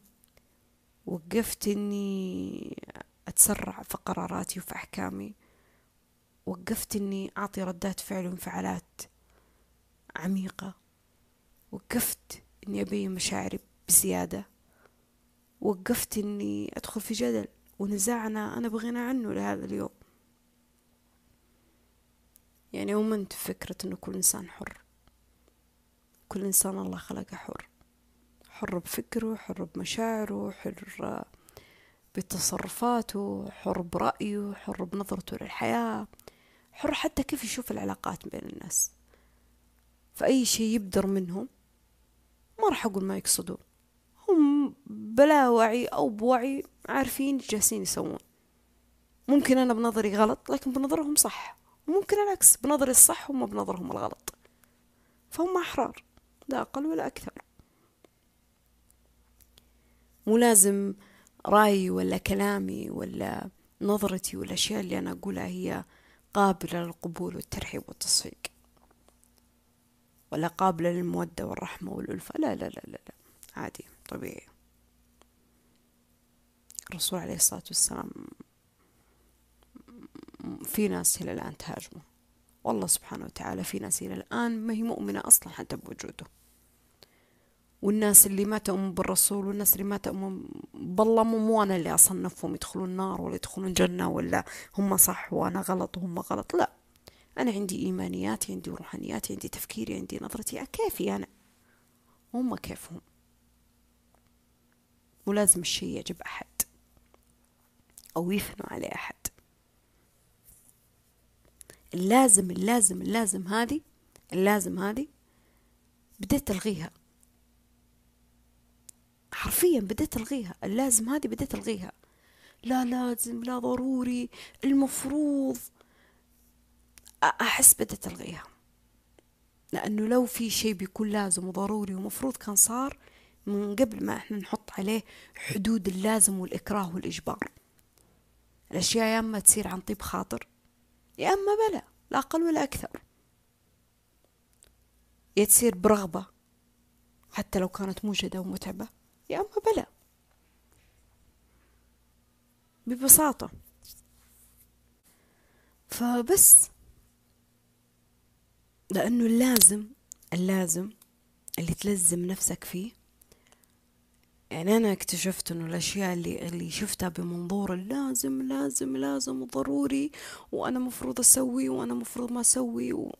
وقفت إني أتسرع في قراراتي وفي أحكامي. وقفت إني أعطي ردات فعل وانفعالات عميقة. وقفت إني أبين مشاعري بزيادة. وقفت إني أدخل في جدل ونزاعنا أنا بغنى عنه لهذا اليوم. يعني أؤمنت فكرة إنه كل إنسان حر. كل إنسان الله خلقه حر. حر بفكره حر بمشاعره حر بتصرفاته حر برأيه حر بنظرته للحياة حر حتى كيف يشوف العلاقات بين الناس. فأي شيء يبدر منهم ما راح أقول ما يقصدون هم بلا وعي أو بوعي عارفين جالسين يسوون. ممكن أنا بنظري غلط لكن بنظرهم صح. وممكن العكس بنظري الصح هم بنظرهم الغلط. فهم أحرار لا أقل ولا أكثر. مو لازم رأيي ولا كلامي ولا نظرتي والأشياء اللي أنا أقولها هي قابلة للقبول والترحيب والتصفيق. ولا قابلة للمودة والرحمة والألفة. لا لا لا لا, لا. عادي طبيعي. الرسول عليه الصلاة والسلام في ناس إلى الآن تهاجمه. والله سبحانه وتعالى في ناس إلى الآن ما هي مؤمنة أصلا حتى بوجوده. والناس اللي ما تؤمن بالرسول والناس اللي ما تؤمن بالله مو أنا اللي أصنفهم يدخلون النار ولا يدخلون جنة ولا هم صح وأنا غلط وهم غلط. لا. أنا عندي إيمانياتي عندي روحانياتي عندي تفكيري عندي نظرتي. كيفي أنا؟ هم كيفهم. مو لازم الشيء يعجب أحد أو يثنوا عليه أحد. اللازم اللازم اللازم هذه اللازم هذه بديت ألغيها. حرفيا بديت ألغيها. اللازم هذه بديت ألغيها. لا لازم لا ضروري المفروض أحس بدأت ألغيها لأنه لو في شيء بيكون لازم وضروري ومفروض كان صار من قبل ما إحنا نحط عليه حدود اللازم والإكراه والإجبار. الأشياء يا أما تصير عن طيب خاطر يا أما بلا لا أقل ولا أكثر. يا تصير برغبة حتى لو كانت موجدة ومتعبة يا أما بلا. ببساطة. فبس. لأنه اللازم اللازم اللي تلزم نفسك فيه. يعني أنا اكتشفت إنه الأشياء اللي اللي شفتها بمنظور اللازم لازم لازم وضروري وأنا مفروض أسوي وأنا مفروض ما أسوي و...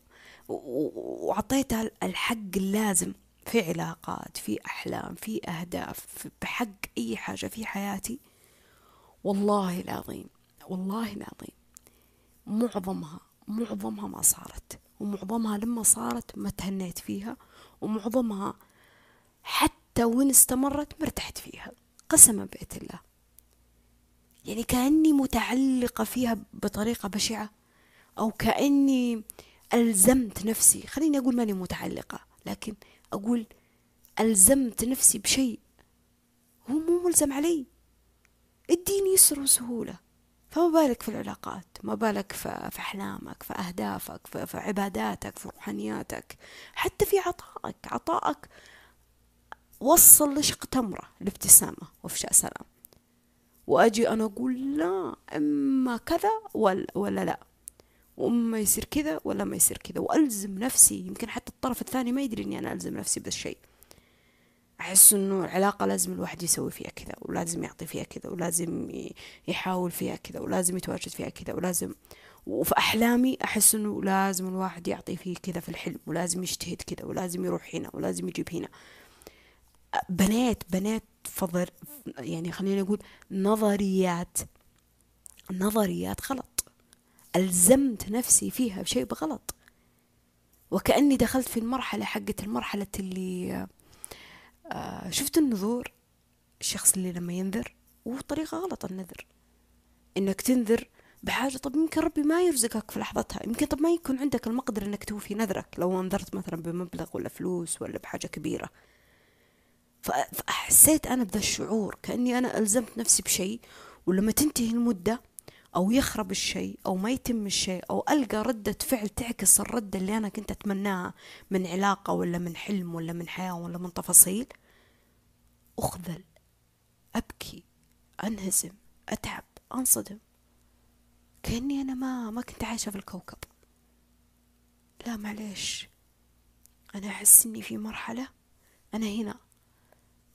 وأعطيتها الحق اللازم في علاقات في أحلام في أهداف بحق أي حاجة في حياتي. والله العظيم والله العظيم معظمها معظمها ما صارت. ومعظمها لما صارت ما تهنيت فيها ومعظمها حتى وين استمرت مرتحت فيها. قسما بيت الله. يعني كأني متعلقة فيها بطريقة بشعة أو كأني ألزمت نفسي. خليني أقول ماني متعلقة لكن أقول ألزمت نفسي بشيء هو مو ملزم علي. الدين يسر وسهولة فما بالك في العلاقات ما بالك في أحلامك في أهدافك في عباداتك في روحانياتك حتى في عطائك. عطائك وصل لشق تمرة الابتسامة وفشاء سلام. وأجي أنا أقول لا إما كذا ولا, ولا لا. وإما يصير كذا ولا ما يصير كذا. وألزم نفسي يمكن حتى الطرف الثاني ما يدري إني أنا ألزم نفسي بهالشيء. الشيء أحس إنه العلاقة لازم الواحد يسوي فيها كذا ولازم يعطي فيها كذا ولازم يحاول فيها كذا ولازم يتواجد فيها كذا ولازم وفي أحلامي أحس إنه لازم الواحد يعطي فيه كذا في الحلم ولازم يجتهد كذا ولازم يروح هنا ولازم يجيب هنا. بنيت بنيت فضر يعني خلينا نقول نظريات نظريات غلط. ألزمت نفسي فيها بشيء بغلط. وكأني دخلت في المرحلة حقت المرحلة اللي آه، شفت النذور؟ الشخص اللي لما ينذر وطريقة غلط النذر. إنك تنذر بحاجة طب يمكن ربي ما يرزقك في لحظتها يمكن طب ما يكون عندك المقدرة إنك توفي نذرك لو انذرت مثلا بمبلغ ولا فلوس ولا بحاجة كبيرة. فحسيت أنا بذا الشعور كأني أنا ألزمت نفسي بشيء ولما تنتهي المدة أو يخرب الشيء أو ما يتم الشيء أو ألقى ردة فعل تعكس الردة اللي أنا كنت أتمناها من علاقة ولا من حلم ولا من حياة ولا من تفاصيل أخذل أبكي أنهزم أتعب أنصدم. كأني أنا ما ما كنت عايشة في الكوكب. لا معليش أنا أحس إني في مرحلة أنا هنا.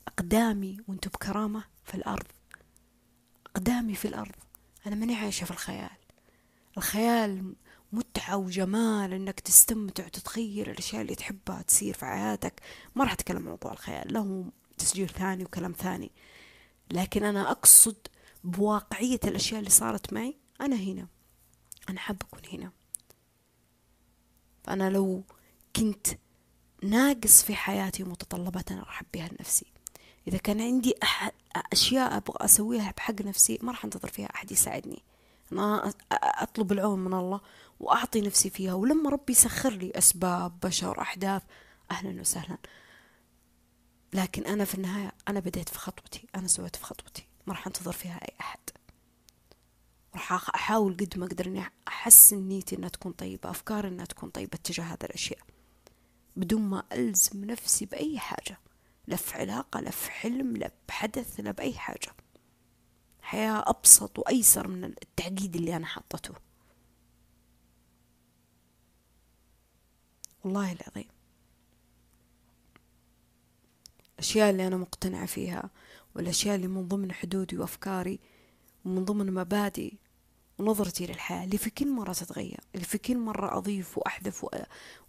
أقدامي وأنتو بكرامة في الأرض. أقدامي في الأرض. أنا ماني عايشة في الخيال. الخيال متعة وجمال إنك تستمتع وتتخيل الأشياء اللي تحبها تصير في حياتك. ما راح أتكلم عن موضوع الخيال له تسجيل ثاني وكلام ثاني. لكن أنا أقصد بواقعية الأشياء اللي صارت معي أنا هنا. أنا حابة أكون هنا. فأنا لو كنت ناقص في حياتي ومتطلبات أنا راح أبيها لنفسي. إذا كان عندي أحد أشياء أبغى أسويها بحق نفسي ما راح أنتظر فيها أحد يساعدني. أنا أطلب العون من الله وأعطي نفسي فيها. ولما ربي يسخر لي أسباب بشر أحداث أهلا وسهلا. لكن أنا في النهاية أنا بديت في خطوتي أنا سويت في خطوتي ما راح أنتظر فيها أي أحد. راح أحاول قد ما أقدر إني أحسن نيتي إنها تكون طيبة أفكاري إنها تكون طيبة تجاه هذه الأشياء. بدون ما ألزم نفسي بأي حاجة لا في علاقة لا في حلم لا بحدث لا بأي حاجة. حياة أبسط وأيسر من التعقيد اللي أنا حطته والله العظيم. الأشياء اللي أنا مقتنعة فيها والأشياء اللي من ضمن حدودي وأفكاري ومن ضمن مبادئي ونظرتي للحياة اللي في كل مرة تتغير اللي في كل مرة أضيف وأحذف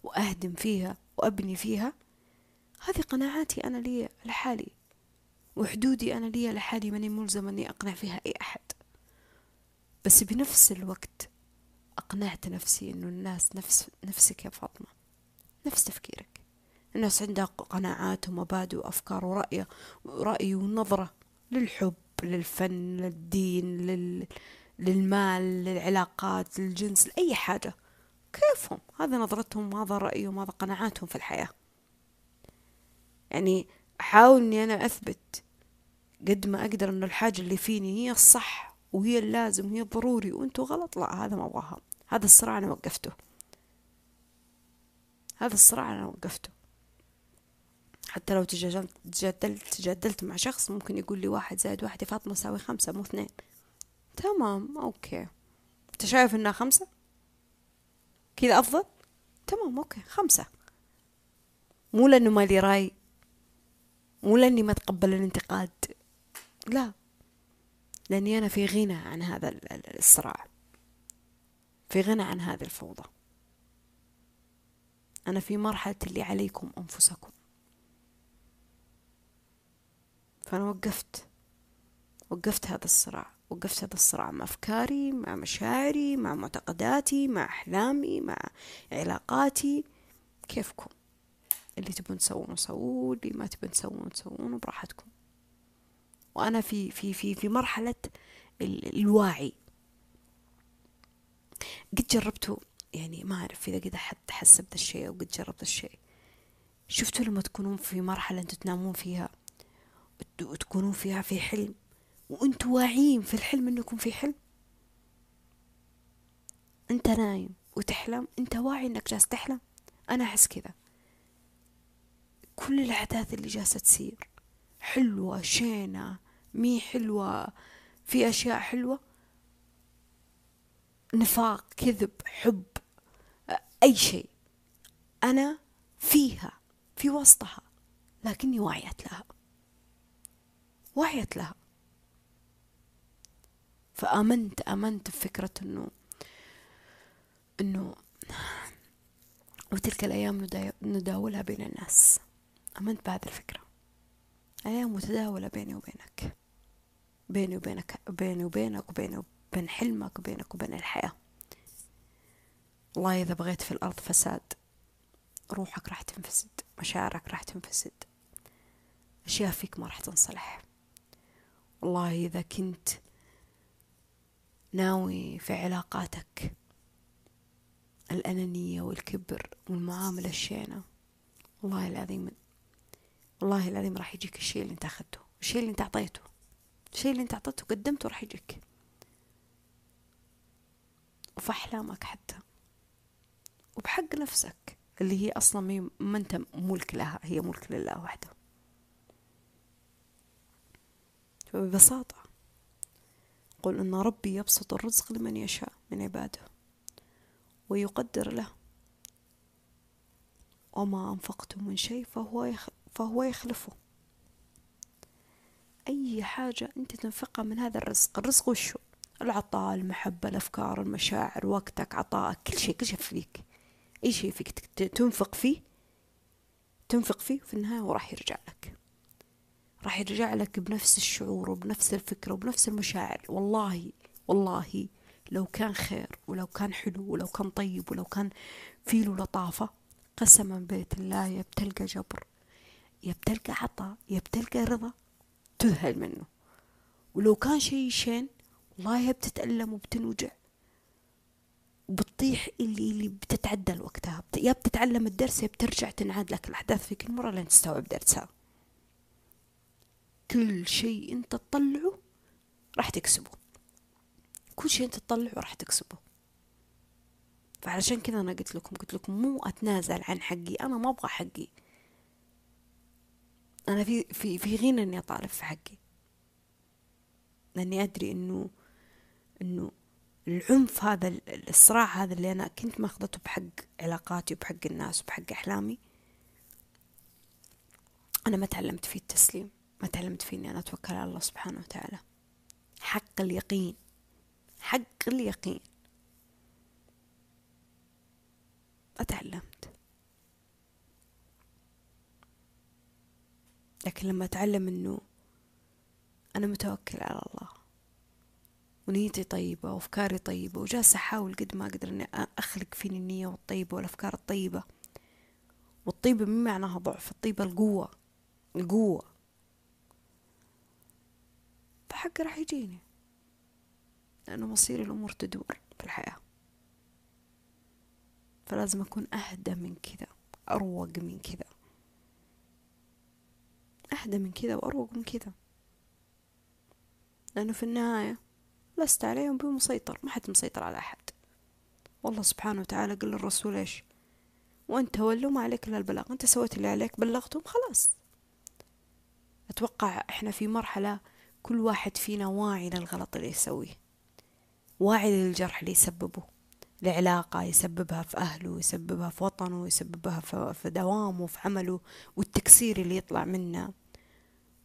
وأهدم فيها وأبني فيها هذه قناعاتي أنا لي لحالي وحدودي أنا لي لحالي ماني ملزمة أني أقنع فيها أي أحد. بس بنفس الوقت أقنعت نفسي أنه الناس نفس نفسك يا فاطمة نفس تفكيرك. الناس عندها قناعات ومبادئ وأفكار ورأي رأي ونظرة للحب للفن للدين لل... للمال للعلاقات للجنس لأي حاجة. كيفهم؟ هذا نظرتهم هذا رأيهم هذا قناعاتهم في الحياة. يعني أحاول إني أنا أثبت قد ما أقدر إنه الحاجة اللي فيني هي الصح وهي اللازم وهي الضروري وأنتوا غلط. لا هذا ما أبغاها. هذا الصراع أنا وقفته. هذا الصراع أنا وقفته. حتى لو تجادلت تجادلت مع شخص ممكن يقول لي واحد زائد واحد يا فاطمة يساوي خمسة مو اثنين. تمام okay. أنت شايف إنها خمسة؟ كذا أفضل؟ تمام okay خمسة. مو لأنه مالي رأي مو لأني ما أتقبل الانتقاد. لا. لأني أنا في غنى عن هذا الصراع. في غنى عن هذه الفوضى. أنا في مرحلة اللي عليكم أنفسكم. فأنا وقفت. وقفت هذا الصراع. وقفت هذا الصراع مع أفكاري مع مشاعري مع معتقداتي مع أحلامي مع علاقاتي. كيفكم؟ اللي تبون تسوونه سووه اللي ما تبون تسوونه تسوونه براحتكم. وأنا في في في في مرحلة الوعي. قد جربتوا؟ يعني ما أعرف إذا قد أحد حس بهذا الشيء أو قد جربت الشيء. شفتوا لما تكونون في مرحلة أنتوا تنامون فيها؟ وتكونون فيها في حلم. وأنتوا واعيين في الحلم أنكم في حلم. أنت نايم وتحلم أنت واعي أنك جالس تحلم. أنا أحس كذا. كل الأحداث اللي جالسة تصير حلوة شينة مي حلوة في أشياء حلوة. نفاق كذب حب أي شيء. أنا فيها في وسطها لكني وعيت لها. وعيت لها. فآمنت آمنت بفكرة إنه إنه وتلك الأيام نداولها بين الناس. آمنت بهذه الفكرة. أيام متداولة بيني وبينك. بيني وبينك بيني وبينك وبيني وبين حلمك وبينك وبين الحياة. والله إذا بغيت في الأرض فساد روحك راح تنفسد مشاعرك راح تنفسد. أشياء فيك ما راح تنصلح. والله إذا كنت ناوي في علاقاتك الأنانية والكبر والمعاملة الشينة والله العظيم والله العظيم راح يجيك الشيء اللي أنت أخذته الشيء اللي أنت أعطيته الشيء اللي أنت أعطيته قدمته راح يجيك. وفي أحلامك حتى وبحق نفسك اللي هي أصلا ما أنت ملك لها هي ملك لله وحده. فببساطة قل إن ربي يبسط الرزق لمن يشاء من عباده ويقدر له. وما أنفقتم من شيء فهو. فهو يخلفه. أي حاجة أنت تنفقها من هذا الرزق الرزق وشو العطاء المحبة الأفكار المشاعر وقتك عطائك كل شيء كل شيء فيك. أي شيء فيك تنفق فيه تنفق فيه في النهاية وراح يرجع لك. راح يرجع لك بنفس الشعور وبنفس الفكرة وبنفس المشاعر. والله والله لو كان خير ولو كان حلو ولو كان طيب ولو كان فيه له لطافة قسما بيت الله يا بتلقى جبر يا بتلقى عطاء يا بتلقى رضا تذهل منه. ولو كان شيء شين والله بتتألم وبتنوجع. وبتطيح اللي اللي بتتعدل وقتها. يا بتتعلم الدرس يا بترجع تنعاد لك الأحداث في كل مرة لين تستوعب درسها. كل شيء انت تطلعه راح تكسبه. كل شيء انت تطلعه راح تكسبه. فعلشان كذا أنا قلت لكم قلت لكم مو أتنازل عن حقي أنا ما أبغى حقي. أنا في في في غنى إني أطالب في حقي. لأني أدري إنه إنه العنف هذا الصراع هذا اللي أنا كنت ماخذته بحق علاقاتي وبحق الناس وبحق أحلامي أنا ما تعلمت فيه التسليم. ما تعلمت فيه اني أنا أتوكل على الله سبحانه وتعالى. حق اليقين. حق اليقين. ما تعلمت. لكن لما أتعلم أنه أنا متوكل على الله ونيتي طيبة وأفكاري طيبة وجالسة أحاول قد ما أقدر أني أخلق فيني النية والطيبة والأفكار الطيبة. والطيبة مو معناها ضعف الطيبة القوة. القوة. فحق راح يجيني. لأنه مصير الأمور تدور في الحياة. فلازم أكون أهدى من كذا أروق من كذا. أهدى من كذا وأروق من كذا. لأنه في النهاية لست عليهم بمسيطر ما حد مسيطر على أحد. والله سبحانه وتعالى قال للرسول إيش؟ وأنت تولوا ما عليك إلا البلاغ. أنت سويت اللي عليك بلغتهم خلاص. أتوقع إحنا في مرحلة كل واحد فينا واعي للغلط اللي يسويه واعي للجرح اللي يسببه لعلاقة يسببها في أهله يسببها في وطنه يسببها في دوامه في عمله والتكسير اللي يطلع منه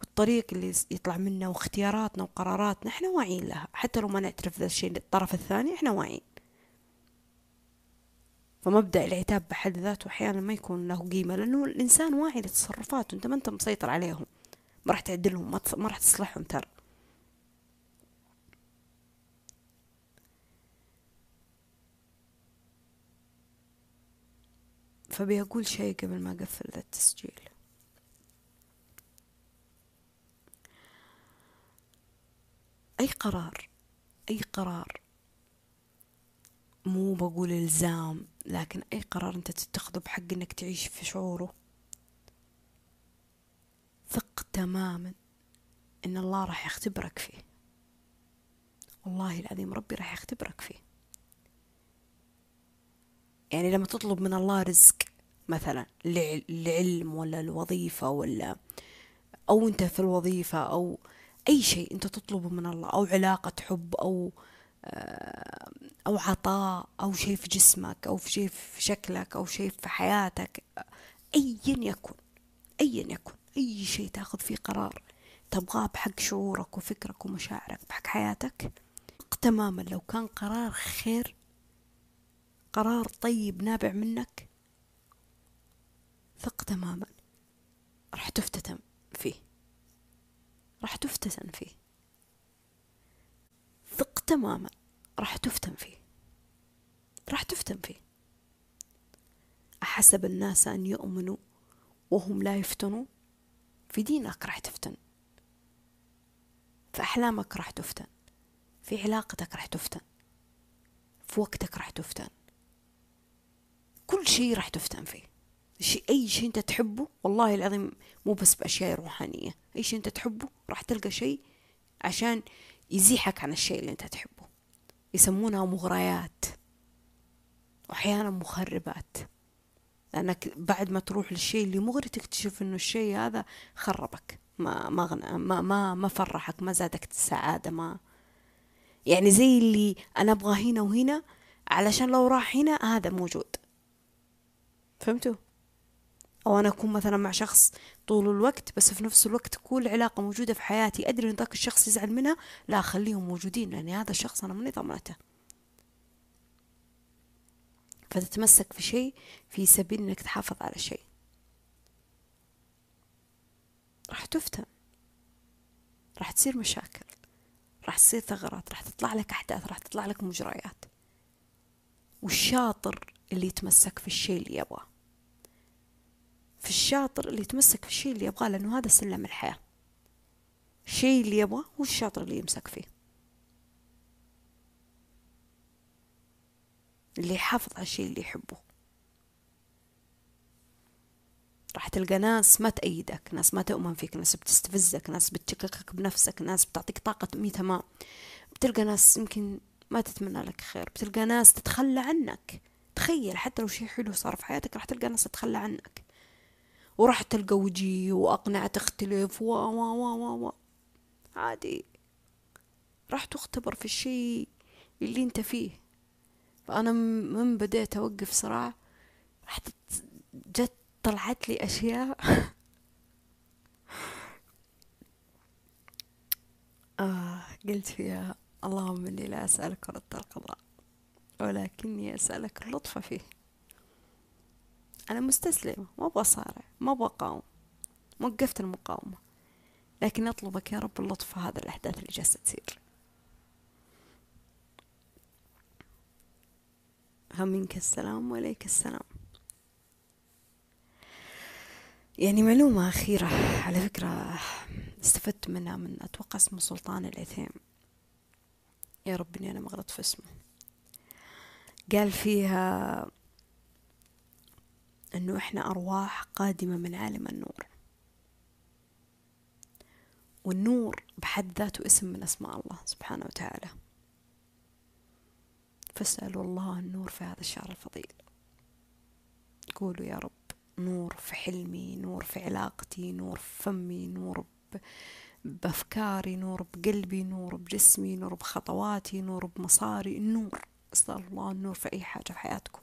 والطريق اللي يطلع منه واختياراتنا وقراراتنا إحنا واعيين لها. حتى لو ما نعترف ذا الشيء للطرف الثاني إحنا واعيين. فمبدأ العتاب بحد ذاته أحيانا ما يكون له قيمة لأنه الإنسان واعي لتصرفاته أنت ما أنت مسيطر عليهم. ما راح تعدلهم ما راح تصلحهم ترى. فبي أقول شيء قبل ما أقفل ذا التسجيل. أي قرار أي قرار مو بقول إلزام لكن أي قرار أنت تتخذه بحق أنك تعيش في شعوره. ثق تماما إن الله راح يختبرك فيه. والله العظيم ربي راح يختبرك فيه. يعني لما تطلب من الله رزق مثلا العلم ولا الوظيفة ولا أو أنت في الوظيفة أو أي شيء أنت تطلبه من الله أو علاقة حب أو آه، أو عطاء أو شيء في جسمك أو في شيء في شكلك أو شيء في حياتك أيا يكن أيا يكن. أي شيء تاخذ فيه قرار تبغاه بحق شعورك وفكرك ومشاعرك بحق حياتك. تماما لو كان قرار خير قرار طيب نابع منك ثق تماما. راح تفتتن فيه. راح تفتتن فيه. ثق تماما. راح تفتن فيه. راح تفتن فيه. أحسب الناس أن يؤمنوا وهم لا يفتنون. في دينك راح تفتن. في أحلامك راح تفتن. في علاقتك راح تفتن. في وقتك راح تفتن. كل شيء راح تفتن فيه. شيء أي شيء أنت تحبه والله العظيم مو بس بأشياء روحانية. أي شيء أنت تحبه راح تلقى شيء عشان يزيحك عن الشيء اللي أنت تحبه. يسمونها مغريات. وأحيانا مخربات. لأنك بعد ما تروح للشيء اللي مغري تكتشف إنه الشيء هذا خربك. ما ما غنى ما ما ما فرحك ما زادك السعادة ما يعني زي اللي أنا أبغى هنا وهنا علشان لو راح هنا هذا موجود. فهمتوا؟ أو أنا أكون مثلا مع شخص طول الوقت بس في نفس الوقت كل علاقة موجودة في حياتي أدري إن ذاك الشخص يزعل منها لا أخليهم موجودين لأن هذا الشخص أنا ماني ضمنته فتتمسك في شيء في سبيل إنك تحافظ على شيء. راح تفتن راح تصير مشاكل راح تصير ثغرات راح تطلع لك أحداث راح تطلع لك مجريات. والشاطر اللي يتمسك في الشيء اللي يبغاه. في الشاطر اللي يتمسك في الشيء اللي يبغاه لأنه هذا سلم الحياة. الشيء اللي يبغاه هو الشاطر اللي يمسك فيه. اللي يحافظ على الشيء اللي يحبه. راح تلقى ناس ما تأيدك ناس ما تؤمن فيك ناس بتستفزك ناس بتشككك بنفسك ناس بتعطيك طاقة مية تمام بتلقى ناس يمكن ما تتمنى لك خير بتلقى ناس تتخلى عنك. تخيل حتى لو شيء حلو صار في حياتك راح تلقى ناس تتخلى عنك. وراح تلقى وجي وأقنعة تختلف و و و و. عادي. راح تختبر في الشيء اللي انت فيه. فأنا من بديت أوقف صراع راح جت طلعت لي أشياء. آه قلت فيها اللهم إني لا أسألك رد القضاء ولكني أسألك اللطف فيه. أنا مستسلمة ما أبغى أصارع ما أبغى أقاوم وقفت المقاومة. لكن أطلبك يا رب اللطف في هذا الأحداث اللي جالسة تصير. منك السلام وعليك السلام. يعني معلومة أخيرة على فكرة استفدت منها من أتوقع اسمه سلطان العثيم يا رب إني أنا ما غلط في اسمه. قال فيها أنه إحنا أرواح قادمة من عالم النور. والنور بحد ذاته اسم من أسماء الله سبحانه وتعالى. فاسألوا الله النور في هذا الشهر الفضيل. قولوا يا رب نور في حلمي نور في علاقتي نور في فمي نور بأفكاري نور بقلبي نور بجسمي نور بخطواتي نور بمصاري النور أسأل الله النور في أي حاجة في حياتكم.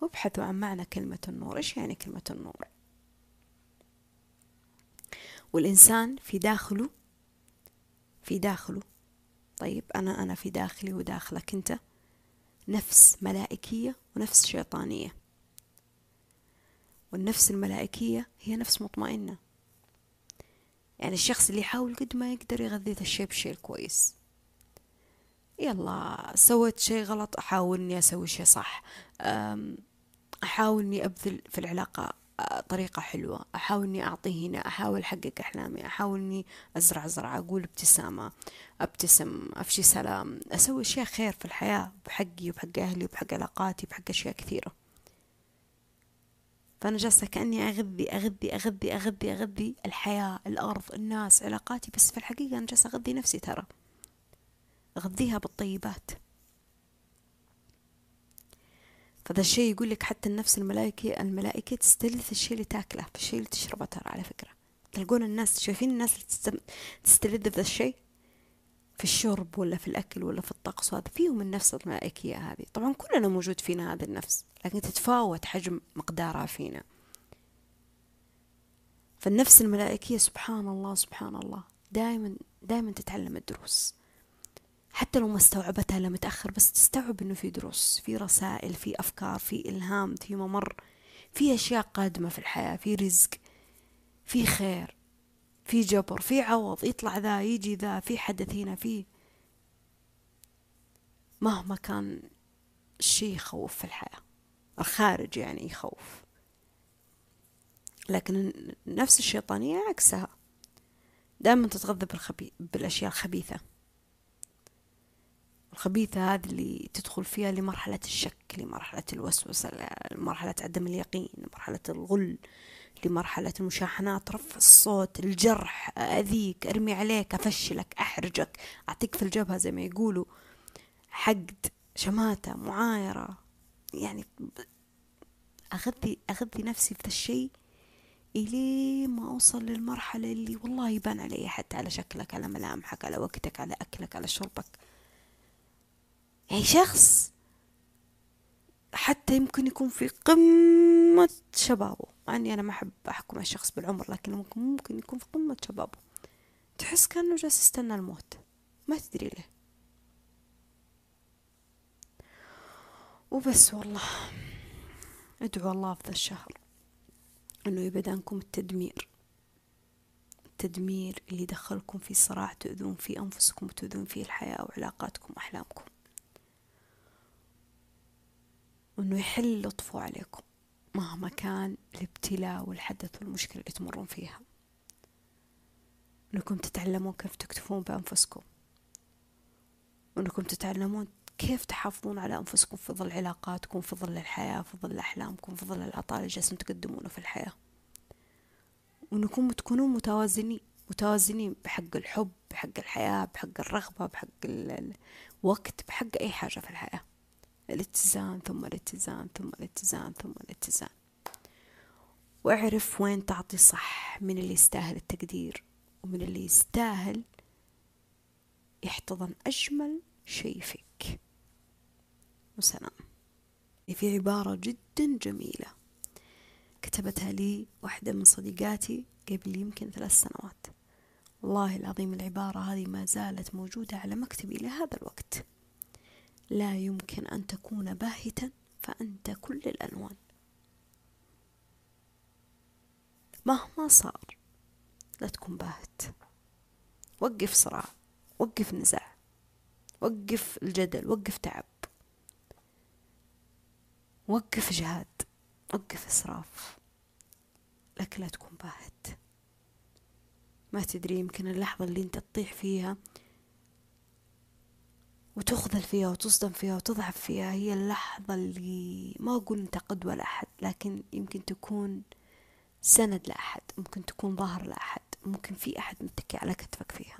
وابحثوا عن معنى كلمة النور. إيش يعني كلمة النور؟ والإنسان في داخله في داخله طيب أنا أنا في داخلي وداخلك أنت. نفس ملائكية ونفس شيطانية. والنفس الملائكية هي نفس مطمئنة. يعني الشخص اللي يحاول قد ما يقدر يغذي ذا الشيء بشيء كويس. يلا سويت شيء غلط أحاول إني أسوي شيء صح. أحاول إني أبذل في العلاقة طريقة حلوة. أحاول إني أعطي هنا أحاول أحقق أحلامي أحاول إني أزرع زرعة أقول ابتسامة أبتسم أفشي سلام أسوي أشياء خير في الحياة بحقي وبحق أهلي وبحق علاقاتي بحق أشياء كثيرة. فأنا جالسة كأني أغذي أغذي أغذي أغذي أغذي الحياة الأرض الناس علاقاتي. بس في الحقيقة أنا جالسة أغذي نفسي ترى. أغذيها بالطيبات. فذا الشيء يقول لك حتى النفس الملائكة الملائكة تستلذ الشيء اللي تاكله في الشيء اللي تشربه ترى على فكرة. تلقون الناس شايفين الناس اللي تستلذ بذا الشيء؟ في الشرب ولا في الأكل ولا في الطقس وهذا فيهم النفس الملائكية هذه. طبعا كلنا موجود فينا هذه النفس لكن تتفاوت حجم مقدارها فينا. فالنفس الملائكية سبحان الله سبحان الله دائما دائما تتعلم الدروس. حتى لو ما استوعبتها إلا متأخر بس تستوعب إنه في دروس في رسائل في أفكار في إلهام في ممر في أشياء قادمة في الحياة في رزق في خير في جبر في عوض يطلع ذا يجي ذا في حدث هنا في. مهما كان الشيء يخوف في الحياة الخارج يعني يخوف. لكن نفس الشيطانية عكسها. دائما تتغذى بالخبي... بالأشياء الخبيثة. الخبيثة هذه اللي تدخل فيها لمرحلة الشك لمرحلة الوسوسة لمرحلة عدم اليقين لمرحلة الغل لمرحلة المشاحنات رفع الصوت الجرح أذيك أرمي عليك أفشلك أحرجك أعطيك في الجبهة زي ما يقولوا حقد شماتة معايرة. يعني أغذي أغذي نفسي في الشيء إلي ما أوصل للمرحلة اللي والله يبان علي حتى على شكلك على ملامحك على وقتك على أكلك على شربك. يعني شخص حتى يمكن يكون في قمة شبابه مع أني أنا ما أحب أحكم الشخص بالعمر لكن ممكن, ممكن يكون في قمة شبابه. تحس كأنه جالس يستنى الموت. ما تدري ليه. وبس والله. ادعوا الله في ذا الشهر. إنه يبعد عنكم التدمير. التدمير اللي يدخلكم في صراع تؤذون فيه أنفسكم وتؤذون فيه الحياة وعلاقاتكم وأحلامكم. وإنه يحل لطفه عليكم مهما كان الابتلاء والحدث والمشكلة اللي تمرون فيها. إنكم تتعلمون كيف تكتفون بأنفسكم. وإنكم تتعلمون كيف تحافظون على أنفسكم في ظل علاقاتكم في ظل الحياة في ظل أحلامكم في ظل العطاء اللي جالسين تقدمونه في الحياة. وأنكم تكونون متوازنين متوازنين بحق الحب بحق الحياة بحق الرغبة بحق الوقت بحق أي حاجة في الحياة. الاتزان ثم الاتزان ثم الاتزان ثم الاتزان. واعرف وين تعطي صح من اللي يستاهل التقدير ومن اللي يستاهل يحتضن أجمل شيء فيك. وسلام. في عبارة جدا جميلة كتبتها لي واحدة من صديقاتي قبل يمكن ثلاث سنوات. والله العظيم العبارة هذه ما زالت موجودة على مكتبي إلى هذا الوقت. لا يمكن أن تكون باهتا فأنت كل الألوان. مهما صار لا تكون باهت. وقف صراع وقف نزاع وقف الجدل وقف تعب. وقف جهاد وقف إسراف. لكن لا تكون باهت. ما تدري يمكن اللحظة اللي أنت تطيح فيها وتخذل فيها وتصدم فيها وتضعف فيها. هي اللحظة اللي ما أقول أنت قدوة لأحد لكن يمكن تكون سند لأحد ممكن تكون ظهر لأحد ممكن في أحد متكي على كتفك فيها.